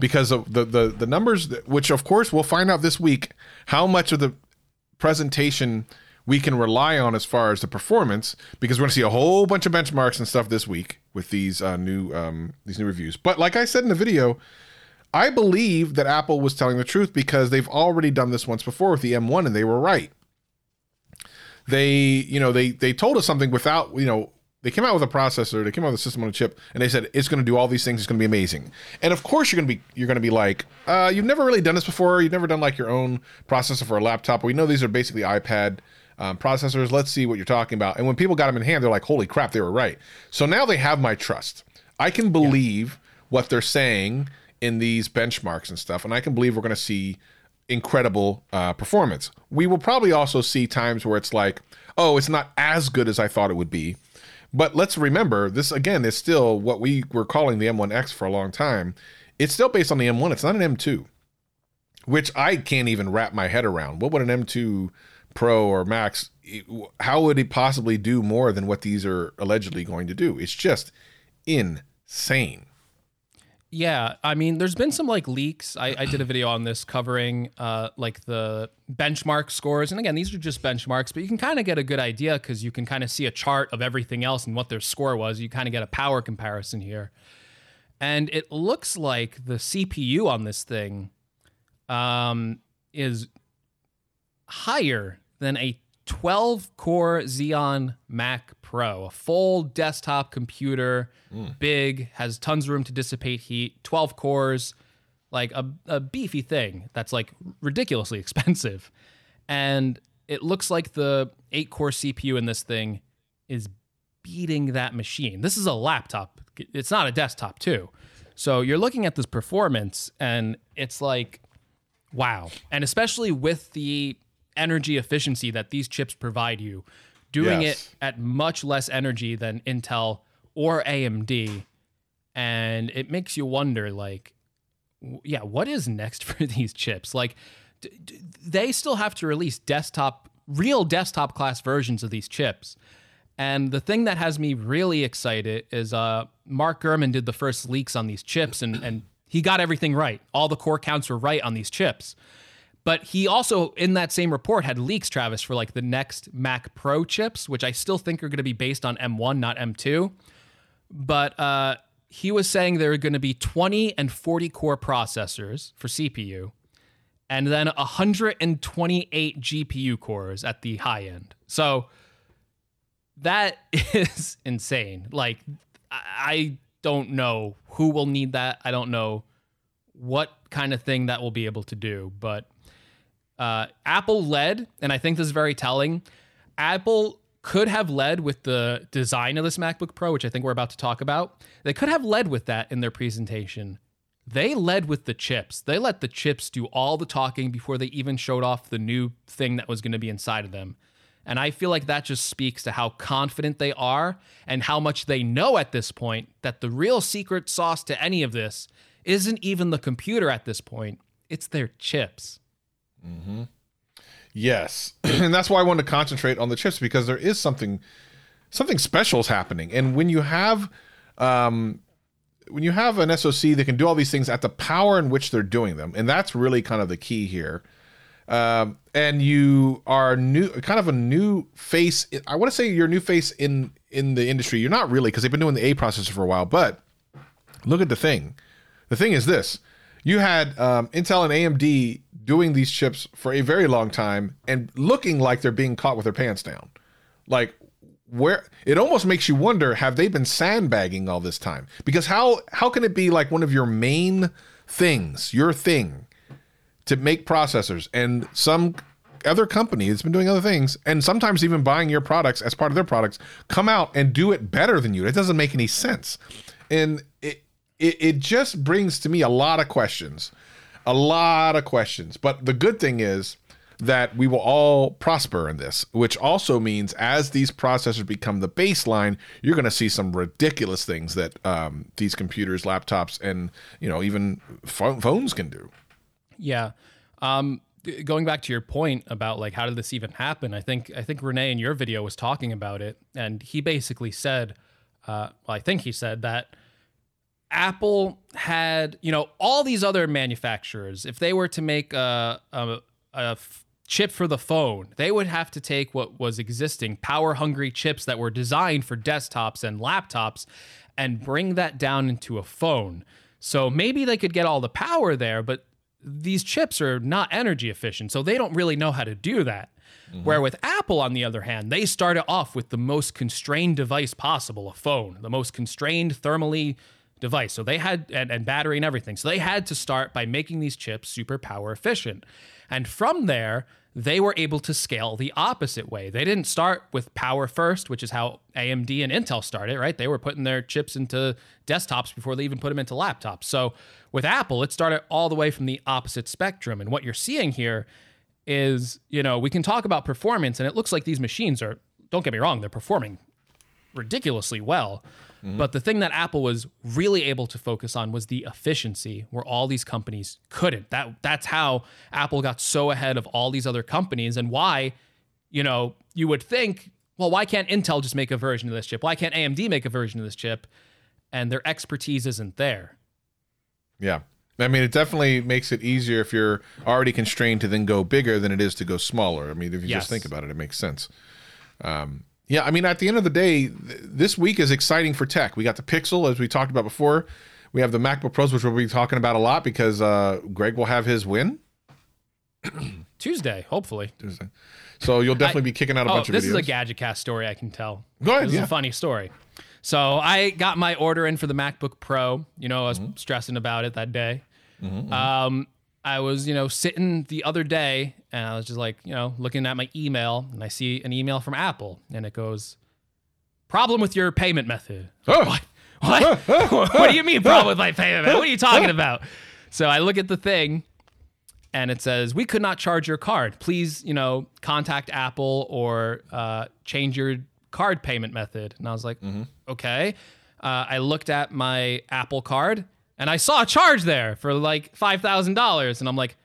because of the the the numbers, that, which of course we'll find out this week how much of the presentation we can rely on as far as the performance because we're going to see a whole bunch of benchmarks and stuff this week with these uh, new um, these new reviews. But like I said in the video, I believe that Apple was telling the truth because they've already done this once before with the M1 and they were right. They you know they they told us something without you know they came out with a processor they came out with a system on a chip and they said it's going to do all these things it's going to be amazing. And of course you're going to be you're going to be like uh, you've never really done this before you've never done like your own processor for a laptop. We know these are basically ipad um, processors let's see what you're talking about. And when people got them in hand they're like holy crap they were right. So now they have my trust. I can believe what they're saying in these benchmarks and stuff and i can believe we're going to see incredible uh, performance. We will probably also see times where it's like, oh, it's not as good as I thought it would be. But let's remember, this again is still what we were calling the M1X for a long time. It's still based on the M1, it's not an M2, which I can't even wrap my head around. What would an M2 Pro or Max, how would it possibly do more than what these are allegedly going to do? It's just insane. Yeah, I mean, there's been some like leaks. I, I did a video on this covering uh, like the benchmark scores, and again, these are just benchmarks, but you can kind of get a good idea because you can kind of see a chart of everything else and what their score was. You kind of get a power comparison here, and it looks like the CPU on this thing um, is higher than a 12 core Xeon Mac Pro, a full desktop computer, big, has tons of room to dissipate heat, 12 cores, like a, a beefy thing that's like ridiculously expensive. And it looks like the eight core CPU in this thing is beating that machine. This is a laptop, it's not a desktop, too. So you're looking at this performance, and it's like, wow. And especially with the energy efficiency that these chips provide you, doing Yes. it at much less energy than Intel or AMD. And it makes you wonder, like, yeah, what is next for these chips? Like, d- d- they still have to release desktop, real desktop class versions of these chips. And the thing that has me really excited is uh, Mark Gurman did the first leaks on these chips, and, and he got everything right. All the core counts were right on these chips. But he also, in that same report, had leaks, Travis, for like the next Mac Pro chips, which I still think are going to be based on M1, not M2. But uh, he was saying there are going to be 20 and 40 core processors for CPU, and then 128 GPU cores at the high end. So that is insane. Like, I don't know who will need that. I don't know what kind of thing that will be able to do, but uh, Apple led, and I think this is very telling. Apple could have led with the design of this MacBook Pro, which I think we're about to talk about. They could have led with that in their presentation. They led with the chips. They let the chips do all the talking before they even showed off the new thing that was going to be inside of them. And I feel like that just speaks to how confident they are and how much they know at this point that the real secret sauce to any of this isn't even the computer at this point, it's their chips. Yes, and that's why I wanted to concentrate on the chips because there is something something special is happening, and when you have um, when you have an SoC that can do all these things at the power in which they're doing them, and that's really kind of the key here. Um, and you are new, kind of a new face. I want to say you're a new face in in the industry. You're not really because they've been doing the A processor for a while, but look at the thing. The thing is this: you had um, Intel and AMD doing these chips for a very long time and looking like they're being caught with their pants down. Like where it almost makes you wonder: have they been sandbagging all this time? Because how how can it be like one of your main things, your thing, to make processors, and some other company that's been doing other things, and sometimes even buying your products as part of their products, come out and do it better than you? It doesn't make any sense, and it it, it just brings to me a lot of questions, a lot of questions. But the good thing is that we will all prosper in this, which also means as these processors become the baseline, you're going to see some ridiculous things that um, these computers, laptops, and you know even pho- phones can do. Yeah. Um, going back to your point about like how did this even happen? I think I think Rene in your video was talking about it, and he basically said, uh, well, I think he said that Apple had you know all these other manufacturers. If they were to make a, a, a f- chip for the phone, they would have to take what was existing power hungry chips that were designed for desktops and laptops and bring that down into a phone. So maybe they could get all the power there, but these chips are not energy efficient, so they don't really know how to do that. Mm-hmm. Where with Apple, on the other hand, they started off with the most constrained device possible, a phone, the most constrained thermally device. So they had and, and battery and everything. So they had to start by making these chips super power efficient. And from there, they were able to scale the opposite way. They didn't start with power first, which is how AMD and Intel started, right? They were putting their chips into desktops before they even put them into laptops. So with Apple, it started all the way from the opposite spectrum. And what you're seeing here is, you know, we can talk about performance, and it looks like these machines are, don't get me wrong, they're performing ridiculously well. But the thing that Apple was really able to focus on was the efficiency, where all these companies couldn't. That that's how Apple got so ahead of all these other companies, and why, you know, you would think, well, why can't Intel just make a version of this chip? Why can't AMD make a version of this chip? And their expertise isn't there. Yeah. I mean, it definitely makes it easier if you're already constrained to then go bigger than it is to go smaller. I mean, if you Yes. just think about it, it makes sense. Um, yeah, I mean, at the end of the day, th- this week is exciting for tech. We got the Pixel, as we talked about before. We have the MacBook Pros, which we'll be talking about a lot because uh, Greg will have his win. Tuesday, hopefully. Tuesday. So you'll definitely be kicking out a Oh, bunch of this videos. is a Gadget Cast story I can tell. Go ahead, This is a funny story. So I got my order in for the MacBook Pro. You know, I was Mm-hmm. stressing about it that day. Um, I was, you know, sitting the other day and I was just like, you know, looking at my email and I see an email from Apple and it goes, problem with your payment method. Oh. What? what do you mean problem with my payment method? What are you talking about? So I look at the thing and it says we could not charge your card. Please, you know, contact Apple or uh, change your card payment method. And I was like, okay. Uh, I looked at my Apple card and I saw a charge there for like five thousand dollars, and I'm like,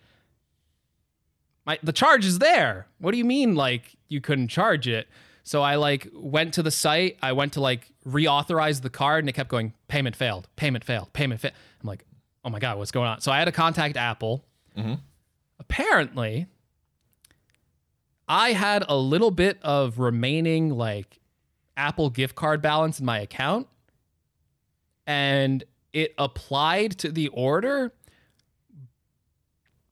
my the charge is there. What do you mean like you couldn't charge it? So I like went to the site. I went to like reauthorize the card, and it kept going payment failed, payment failed, payment failed. I'm like, oh my god, what's going on? So I had to contact Apple. Mm-hmm. Apparently, I had a little bit of remaining like Apple gift card balance in my account, and it applied to the order.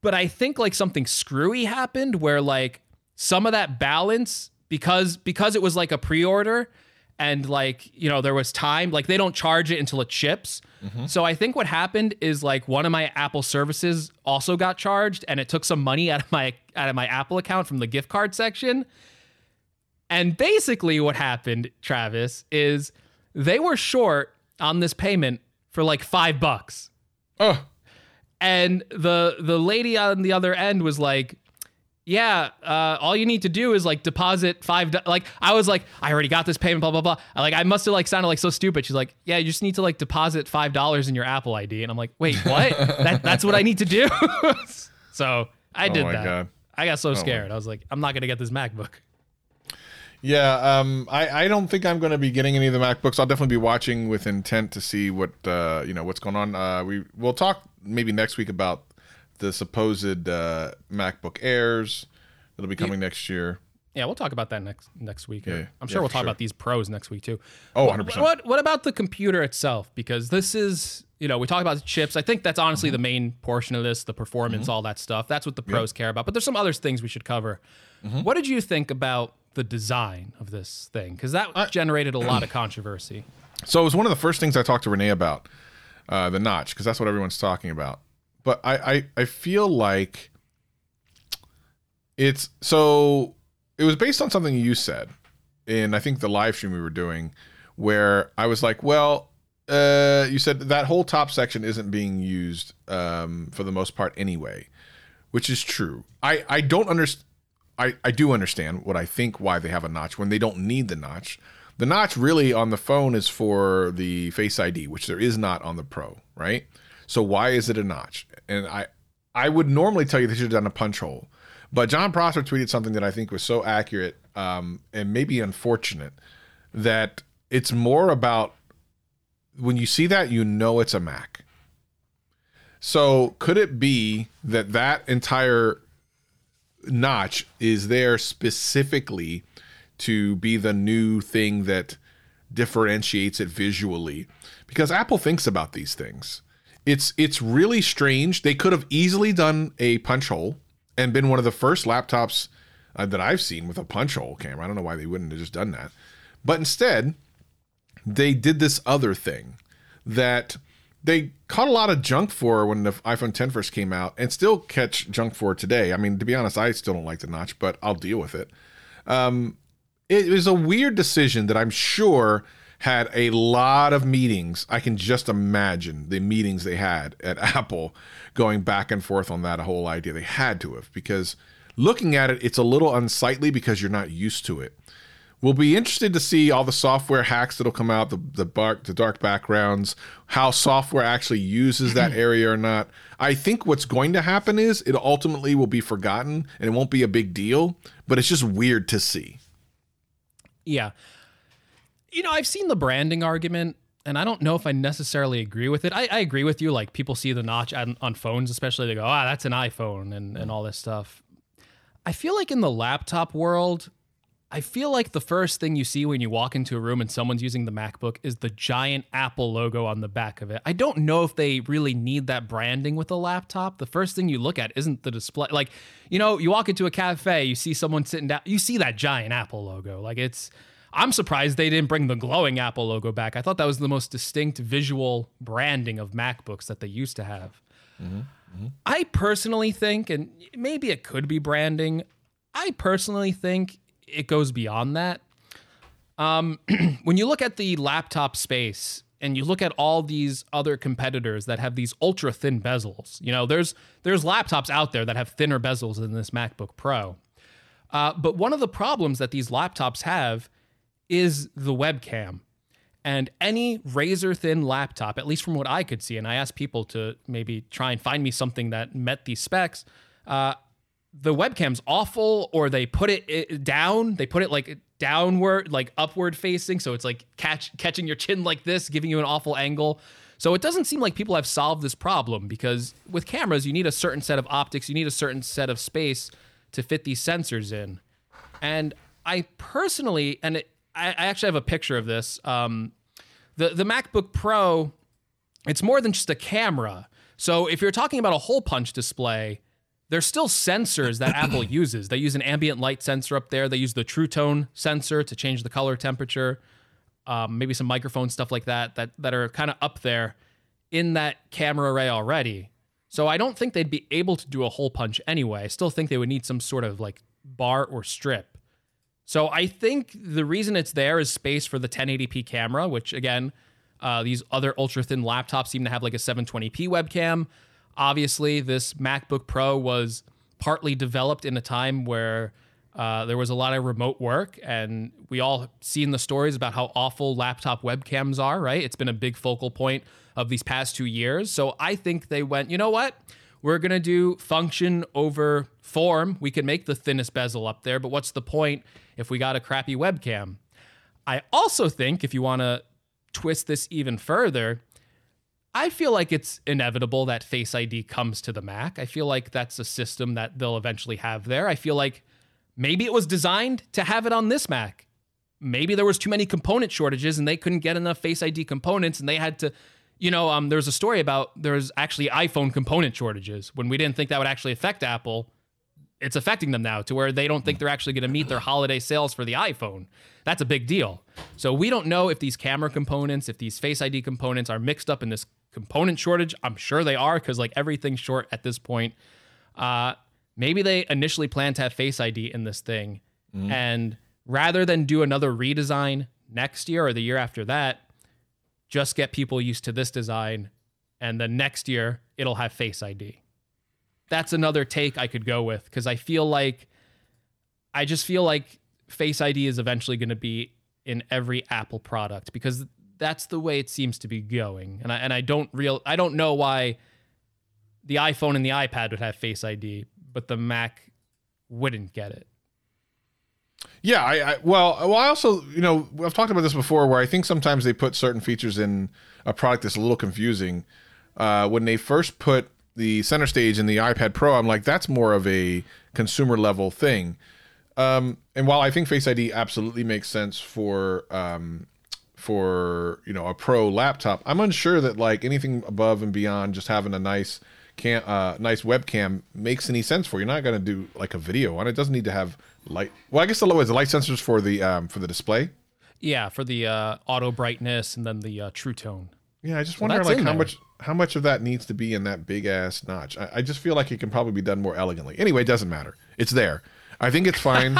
But I think like something screwy happened where like some of that balance because because it was like a pre-order and like you know there was time like they don't charge it until it ships. Mm-hmm. So I think what happened is like one of my Apple services also got charged and it took some money out of my out of my Apple account from the gift card section. And basically, what happened, Travis, is they were short on this payment for like five bucks. oh, And the the lady on the other end was like, "Yeah, uh, all you need to do is like deposit five. do-" Like I was like, I already got this payment, blah blah blah. I, like I must have like sounded like so stupid. She's like, "Yeah, you just need to like deposit five dollars in your Apple ID." And I'm like, "Wait, what? that, that's what I need to do?" so I did my that. God. I got so scared. I was like, "I'm not gonna get this MacBook." Yeah, um, I, I don't think I'm going to be getting any of the MacBooks. I'll definitely be watching with intent to see what uh, you know what's going on. Uh, we we'll talk maybe next week about the supposed uh, MacBook Airs that'll be coming next year. Yeah, we'll talk about that next next week. Yeah, I'm yeah, sure we'll talk sure. about these pros next week too. Oh, What- 100%. What what about the computer itself? Because this is you know we talk about the chips. I think that's honestly the Mm-hmm. main portion of this, the performance, all that stuff. That's what the pros care about. But there's some other things we should cover. Mm-hmm. What did you think about the design of this thing? Because that generated a lot of controversy. So it was one of the first things I talked to Rene about, uh, the notch, because that's what everyone's talking about. But I, I, I feel like it's so it was based on something you said in I think the live stream we were doing, where I was like, well, uh, you said that whole top section isn't being used um, for the most part anyway, which is true. I, I don't understand. I, I do understand what I think why they have a notch when they don't need the notch. The notch really on the phone is for the Face ID, which there is not on the Pro, right? So why is it a notch? And I I would normally tell you they should have done a punch hole, but Jon Prosser tweeted something that I think was so accurate um, and maybe unfortunate that it's more about when you see that you know it's a Mac. So could it be that that entire notch is there specifically to be the new thing that differentiates it visually because Apple thinks about these things. it's it's really strange. They could have easily done a punch hole and been one of the first laptops uh, that I've seen with a punch hole camera. I don't know why they wouldn't have just done that, but instead they did this other thing that they caught a lot of junk for when the iPhone 10 first came out and still catch junk for today. I mean, to be honest, I still don't like the notch, but I'll deal with it. Um, it was a weird decision that I'm sure had a lot of meetings. I can just imagine the meetings they had at Apple going back and forth on that whole idea. They had to have because looking at it, it's a little unsightly because you're not used to it. We'll be interested to see all the software hacks that'll come out, the the dark, the dark backgrounds, how software actually uses that area or not. I think what's going to happen is it ultimately will be forgotten and it won't be a big deal, but it's just weird to see. Yeah. You know, I've seen the branding argument, and I don't know if I necessarily agree with it. I, I agree with you. Like, people see the notch on, on phones, especially, they go, ah, that's an iPhone and, and all this stuff. I feel like in the laptop world, I feel like the first thing you see when you walk into a room and someone's using the MacBook is the giant Apple logo on the back of it. I don't know if they really need that branding with a laptop. The first thing you look at isn't the display. Like, you know, you walk into a cafe, you see someone sitting down, you see that giant Apple logo. Like, it's, I'm surprised they didn't bring the glowing Apple logo back. I thought that was the most distinct visual branding of MacBooks that they used to have. Mm-hmm, mm-hmm. I personally think, and maybe it could be branding, I personally think it goes beyond that. Um, when you look at the laptop space and you look at all these other competitors that have these ultra thin bezels, you know, there's there's laptops out there that have thinner bezels than this MacBook Pro. Uh, but one of the problems that these laptops have is the webcam. And any razor thin laptop, at least from what I could see, and I asked people to maybe try and find me something that met these specs. Uh, the webcam's awful, or they put it, down. They put it like downward, like upward facing, so it's like catch catching your chin like this, giving you an awful angle. So it doesn't seem like people have solved this problem because with cameras, you need a certain set of optics, you need a certain set of space to fit these sensors in. And I personally, and it, I, I actually have a picture of this. Um, the the MacBook Pro, it's more than just a camera. So if you're talking about a hole punch display, there's still sensors that Apple uses. They use an ambient light sensor up there. They use the True Tone sensor to change the color temperature. Um, maybe some microphone stuff like that that that are kind of up there in that camera array already. So I don't think they'd be able to do a hole punch anyway. I still think they would need some sort of like bar or strip. So I think the reason it's there is space for the 1080p camera, which again, uh, these other ultra thin laptops seem to have like a 720p webcam. Obviously, this MacBook Pro was partly developed in a time where uh, there was a lot of remote work, and we all seen the stories about how awful laptop webcams are. Right? It's been a big focal point of these past two years. So I think they went, you know what? We're gonna do function over form. We can make the thinnest bezel up there, but what's the point if we got a crappy webcam? I also think if you want to twist this even further, I feel like it's inevitable that Face ID comes to the Mac. I feel like that's a system that they'll eventually have there. I feel like maybe it was designed to have it on this Mac. Maybe there was too many component shortages and they couldn't get enough Face ID components and they had to you know, um, there's a story about there's actually iPhone component shortages when we didn't think that would actually affect Apple. It's affecting them now to where they don't think they're actually going to meet their holiday sales for the iPhone. That's a big deal. So we don't know if these camera components, if these Face ID components are mixed up in this component shortage. I'm sure they are because like everything's short at this point. Uh, maybe they initially planned to have Face ID in this thing, and rather than do another redesign next year or the year after that, just get people used to this design and then next year it'll have face id that's another take i could go with because i feel like i just feel like face id is eventually going to be in every apple product because that's the way it seems to be going and i and i don't real i don't know why the iphone and the ipad would have face id but the mac wouldn't get it Yeah, I, I well, well, I also, you know, I've talked about this before, where I think sometimes they put certain features in a product that's a little confusing. Uh, when they first put the center stage in the iPad Pro, I'm like, that's more of a consumer level thing. Um, and while I think Face ID absolutely makes sense for um, for you know a pro laptop. I'm unsure that like anything above and beyond just having a nice cam, uh, nice webcam makes any sense for you. You're not going to do like a video on it. It doesn't need to have light. Well, I guess the low is the light sensors for the um, for the display. Yeah, for the uh, auto brightness and then the uh, true tone. Yeah, I just wonder like how there. much how much of that needs to be in that big ass notch. I, I just feel like it can probably be done more elegantly. Anyway, it doesn't matter. It's there. I think it's fine.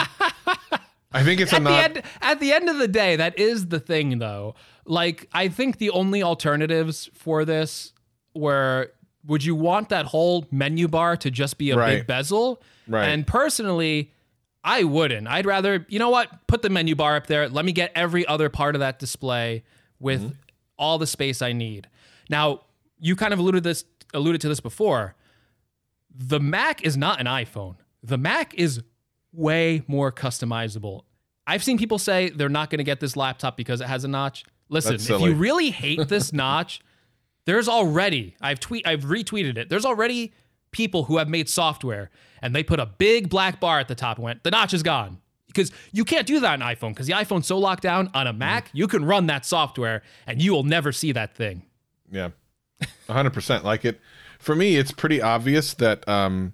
I think it's a at the not. end at the end of the day that is the thing though like i think the only alternatives for this were would you want that whole menu bar to just be a Right. big bezel Right. and personally i wouldn't i'd rather you know what put the menu bar up there let me get every other part of that display with Mm-hmm. all the space i need now you kind of alluded this alluded to this before the Mac is not an iPhone. The Mac is way more customizable. I've seen people say they're not going to get this laptop because it has a notch. Listen, if you really hate this notch, there's already I've tweet I've retweeted it. There's already people who have made software and they put a big black bar at the top and went, the notch is gone. Because you can't do that on iPhone because the iPhone's so locked down on a Mac, you can run that software and you will never see that thing. Yeah, hundred percent. Like it for me, it's pretty obvious that um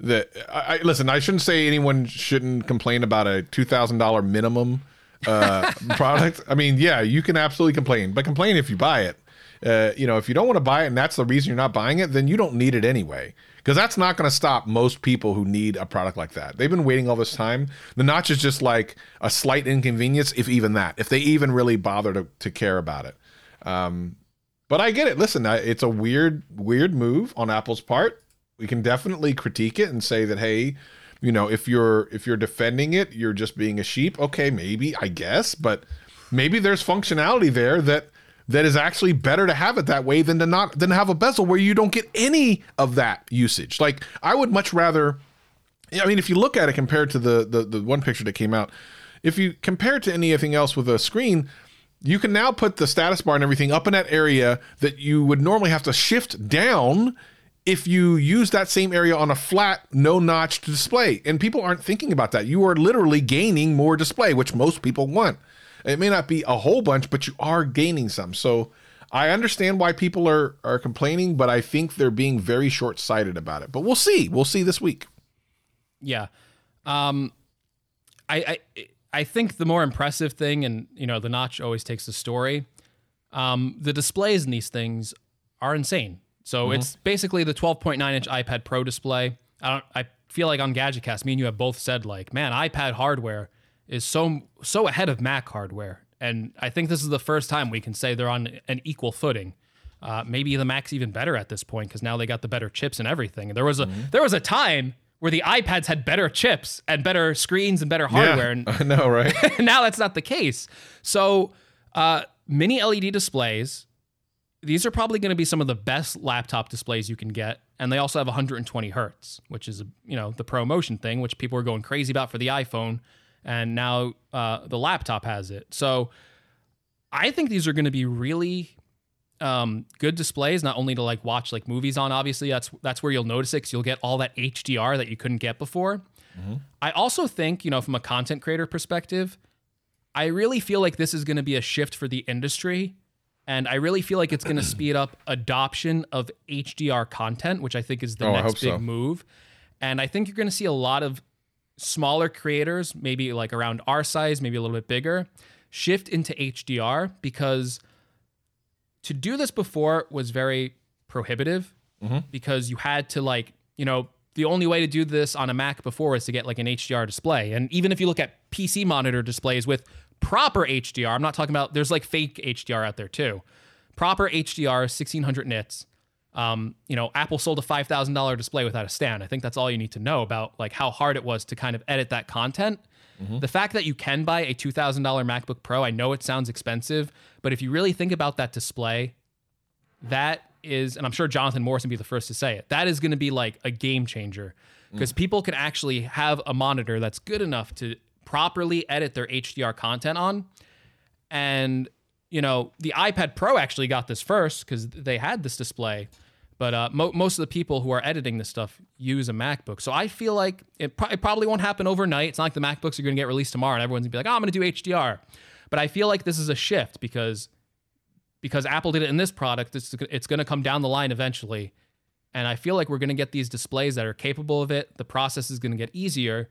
that I, I listen. I shouldn't say anyone shouldn't complain about a two thousand dollar minimum uh product. I mean, yeah, you can absolutely complain, but complain if you buy it. Uh, you know, if you don't want to buy it and that's the reason you're not buying it, then you don't need it anyway. Because that's not going to stop most people who need a product like that. They've been waiting all this time. The notch is just like a slight inconvenience, if even that, if they even really bother to, to care about it. But I get it. Listen, it's a weird, weird move on Apple's part. We can definitely critique it and say that, hey, you know, if you're if you're defending it, you're just being a sheep. Okay, maybe I guess, but maybe there's functionality there that that is actually better to have it that way than to not than have a bezel where you don't get any of that usage. Like I would much rather I mean, if you look at it compared to the, the the one picture that came out, if you compare it to anything else with a screen, you can now put the status bar and everything up in that area that you would normally have to shift down if you use that same area on a flat, no notched display. And people aren't thinking about that. You are literally gaining more display, which most people want. It may not be a whole bunch, but you are gaining some. So I understand why people are are complaining, but I think they're being very short sighted about it. But we'll see. We'll see this week. Yeah. Um I I I think the more impressive thing and you know the notch always takes the story. Um the displays in these things are insane. So it's basically the 12.9 inch iPad Pro display. I don't I feel like on Gadgetcast me and you have both said like, man, iPad hardware is so so ahead of Mac hardware. And I think this is the first time we can say they're on an equal footing. Uh, maybe the Mac's even better at this point because now they got the better chips and everything. There was a there was a time where the iPads had better chips and better screens and better hardware, and I know, right? now that's not the case. So, uh, mini LED displays. These are probably going to be some of the best laptop displays you can get, and they also have 120 hertz, which is you know the ProMotion thing, which people are going crazy about for the iPhone, and now uh, the laptop has it. So, I think these are going to be really um, good displays, not only to like watch like movies on. Obviously, that's that's where you'll notice it, because you'll get all that HDR that you couldn't get before. I also think, you know, from a content creator perspective, I really feel like this is going to be a shift for the industry. And I really feel like it's going to speed up adoption of HDR content, which I think is the Oh, next big so. move. And I think you're going to see a lot of smaller creators, maybe like around our size, maybe a little bit bigger, shift into HDR because to do this before was very prohibitive mm-hmm. because you had to like, you know, the only way to do this on a Mac before is to get like an HDR display. And even if you look at PC monitor displays with proper HDR, I'm not talking about there's like fake HDR out there too. Proper HDR, 1600 nits. Um, you know, Apple sold a $5,000 display without a stand. I think that's all you need to know about like how hard it was to kind of edit that content. The fact that you can buy a $2,000 MacBook Pro, I know it sounds expensive, but if you really think about that display, that is, and I'm sure Jonathan Morrison would be the first to say it, that is going to be like a game changer because people can actually have a monitor that's good enough to properly edit their HDR content on. And, you know, the iPad Pro actually got this first because they had this display. But uh, mo- most of the people who are editing this stuff use a MacBook. So I feel like it, pro- it probably won't happen overnight. It's not like the MacBooks are going to get released tomorrow and everyone's going to be like, oh, I'm going to do HDR. But I feel like this is a shift because because Apple did it in this product, it's it's going to come down the line eventually. And I feel like we're going to get these displays that are capable of it. The process is going to get easier.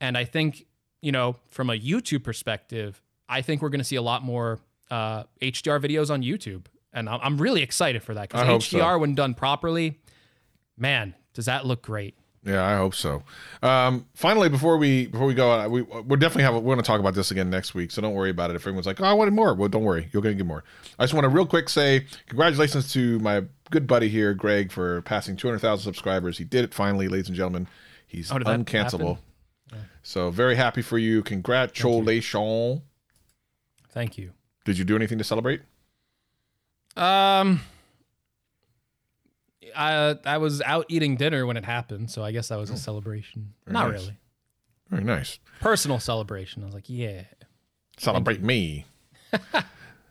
And I think, you know, from a YouTube perspective, I think we're going to see a lot more uh, HDR videos on YouTube. And I'm- I'm really excited for that because hope so. HDR, when done properly, man, does that look great. Yeah, I hope so. Um, finally, before we before we go, uh, we we're definitely have we're going to talk about this again next week. So don't worry about it. If everyone's like, "Oh, I wanted more," well, don't worry, you're going to get more. I just want to real quick say congratulations to my good buddy here, Greg, for passing 200,000 subscribers. He did it finally, ladies and gentlemen. He's Oh, uncancelable. So very happy for you. Congratulations. Thank you. Did you do anything to celebrate? Um, I I was out eating dinner when it happened, so I guess that was a celebration. Not nice. really. Very nice. Personal celebration. I was like, yeah. Celebrate me.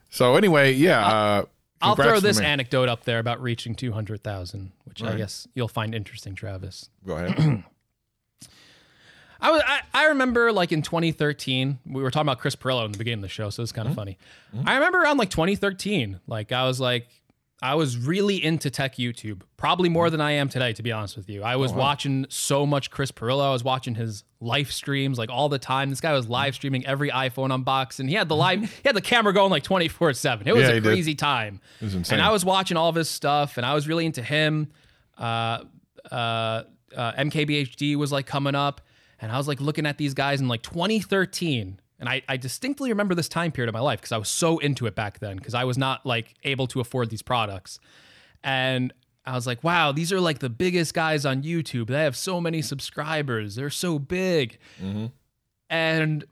so anyway, yeah. Uh, I'll throw this anecdote up there about reaching 200,000, which I Right. guess you'll find interesting, Travis. Go ahead. I was I, I remember like in 2013, we were talking about Chris Pirillo in the beginning of the show, so it's kind Mm-hmm. of funny. I remember around like 2013, like I was like I was really into tech YouTube, probably more than I am today, to be honest with you. I Oh, was watching so much Chris Pirillo. I was watching his live streams like all the time. This guy was live streaming every iPhone unboxing. He had the live, he had the camera going like 24 seven. It was Yeah, a he did. crazy time. It was insane. And I was watching all of his stuff, and I was really into him. Uh, uh, uh, MKBHD was like coming up, and I was like looking at these guys in like 2013. And I, I distinctly remember this time period of my life because I was so into it back then because I was not like able to afford these products. And I was like, wow, these are like the biggest guys on YouTube. They have so many subscribers. They're so big. Mm-hmm. And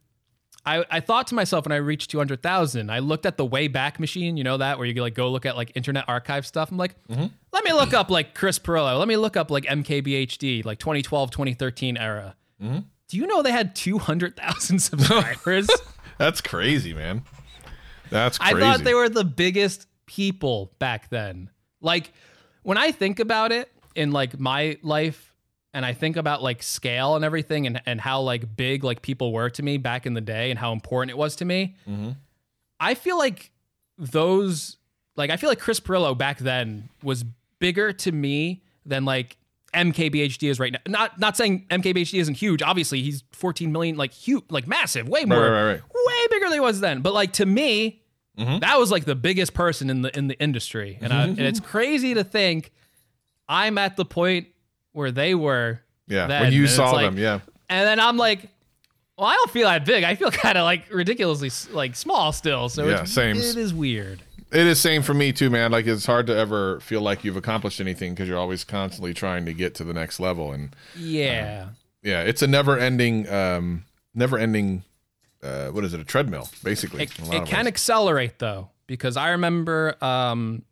I, I thought to myself when I reached 200,000, I looked at the Wayback Machine, you know that, where you like go look at like Internet Archive stuff. I'm like, mm-hmm. let me look up like Chris Pirillo. Let me look up like MKBHD, like 2012, 2013 era. Mm-hmm. Do you know they had 200,000 subscribers? That's crazy, man. That's crazy. I thought they were the biggest people back then. Like when I think about it in like my life and I think about like scale and everything and, and how like big like people were to me back in the day and how important it was to me. Mm-hmm. I feel like those like I feel like Chris Pirillo back then was bigger to me than like MKBHD is right now. Not not saying MKBHD isn't huge. Obviously, he's 14 million, like huge, like massive, way more, right, right. way bigger than he was then. But like to me, Mm-hmm. that was like the biggest person in the in the industry, and, I, and it's crazy to think I'm at the point where they were. yeah, then, when you and saw like- them, yeah. And then I'm like, well, I don't feel that big. I feel kind of like ridiculously like small still. So Yeah, it's, same. it is weird. It is same for me too, man. Like it's hard to ever feel like you've accomplished anything because you're always constantly trying to get to the next level, and Yeah. yeah, it's a never-ending, um, never-ending. Uh, what is it? A treadmill, basically. It, in a lot it can ways. accelerate though, because I remember um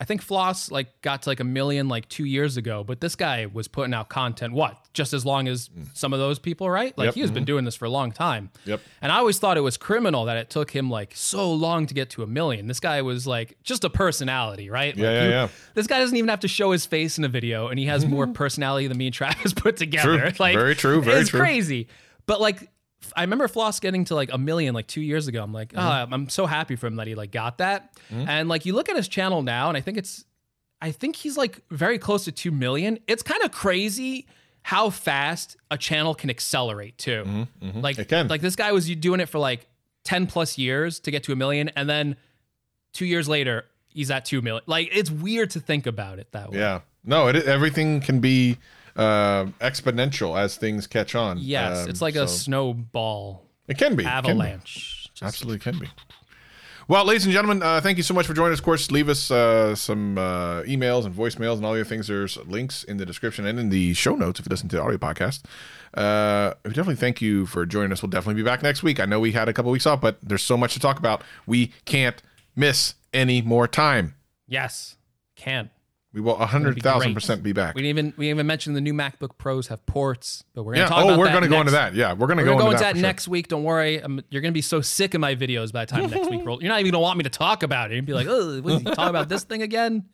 I think Floss like got to like a million like two years ago, but this guy was putting out content what just as long as some of those people, right? Like Mm. Yep, he has been doing this for a long time. Yep. And I always thought it was criminal that it took him like so long to get to a million. This guy was like just a personality, right? Yeah, Like, yeah, you- yeah. This guy doesn't even have to show his face in a video, and he has more personality than me and Travis put together. True. Like Very true, very it's true. crazy. But like I remember Floss getting to like a million like two years ago. I'm like, Mm-hmm. oh, I'm so happy for him that he like got that. And like you look at his channel now, and I think it's, I think he's like very close to two million. It's kind of crazy how fast a channel can accelerate too. Like, Mm-hmm, It can. like this guy was doing it for like ten plus years to get to a million, and then two years later he's at two million. Like it's weird to think about it that way. Yeah. No, it everything can be uh, exponential as things catch on. Yes, Um, it's like a snowball It can be. It can be. avalanche. Absolutely can be. Well, ladies and gentlemen, uh, thank you so much for joining us. Of course, leave us uh, some uh, emails and voicemails and all your things. There's links in the description and in the show notes if you listen to the audio podcast. Uh, we definitely thank you for joining us. We'll definitely be back next week. I know we had a couple weeks off, but there's so much to talk about. We can't miss any more time. Yes, can. We will be 100,000% be back. We didn't even we didn't even mention the new MacBook Pros have ports, but we're gonna yeah. talk Oh, about we're that going to go into that. Yeah, we're going to We're go gonna go into into that, that for sure. next week. Don't worry. Um you're gonna be so sick of my videos by the time next week rolls. You're not even gonna want me to talk about it. You'd be like, oh, what is he talking about this thing again?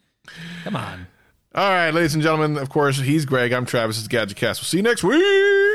Come on. All right, ladies and gentlemen, of course, he's Greg. I'm Travis. It's Gadget Cast. We'll see you next week.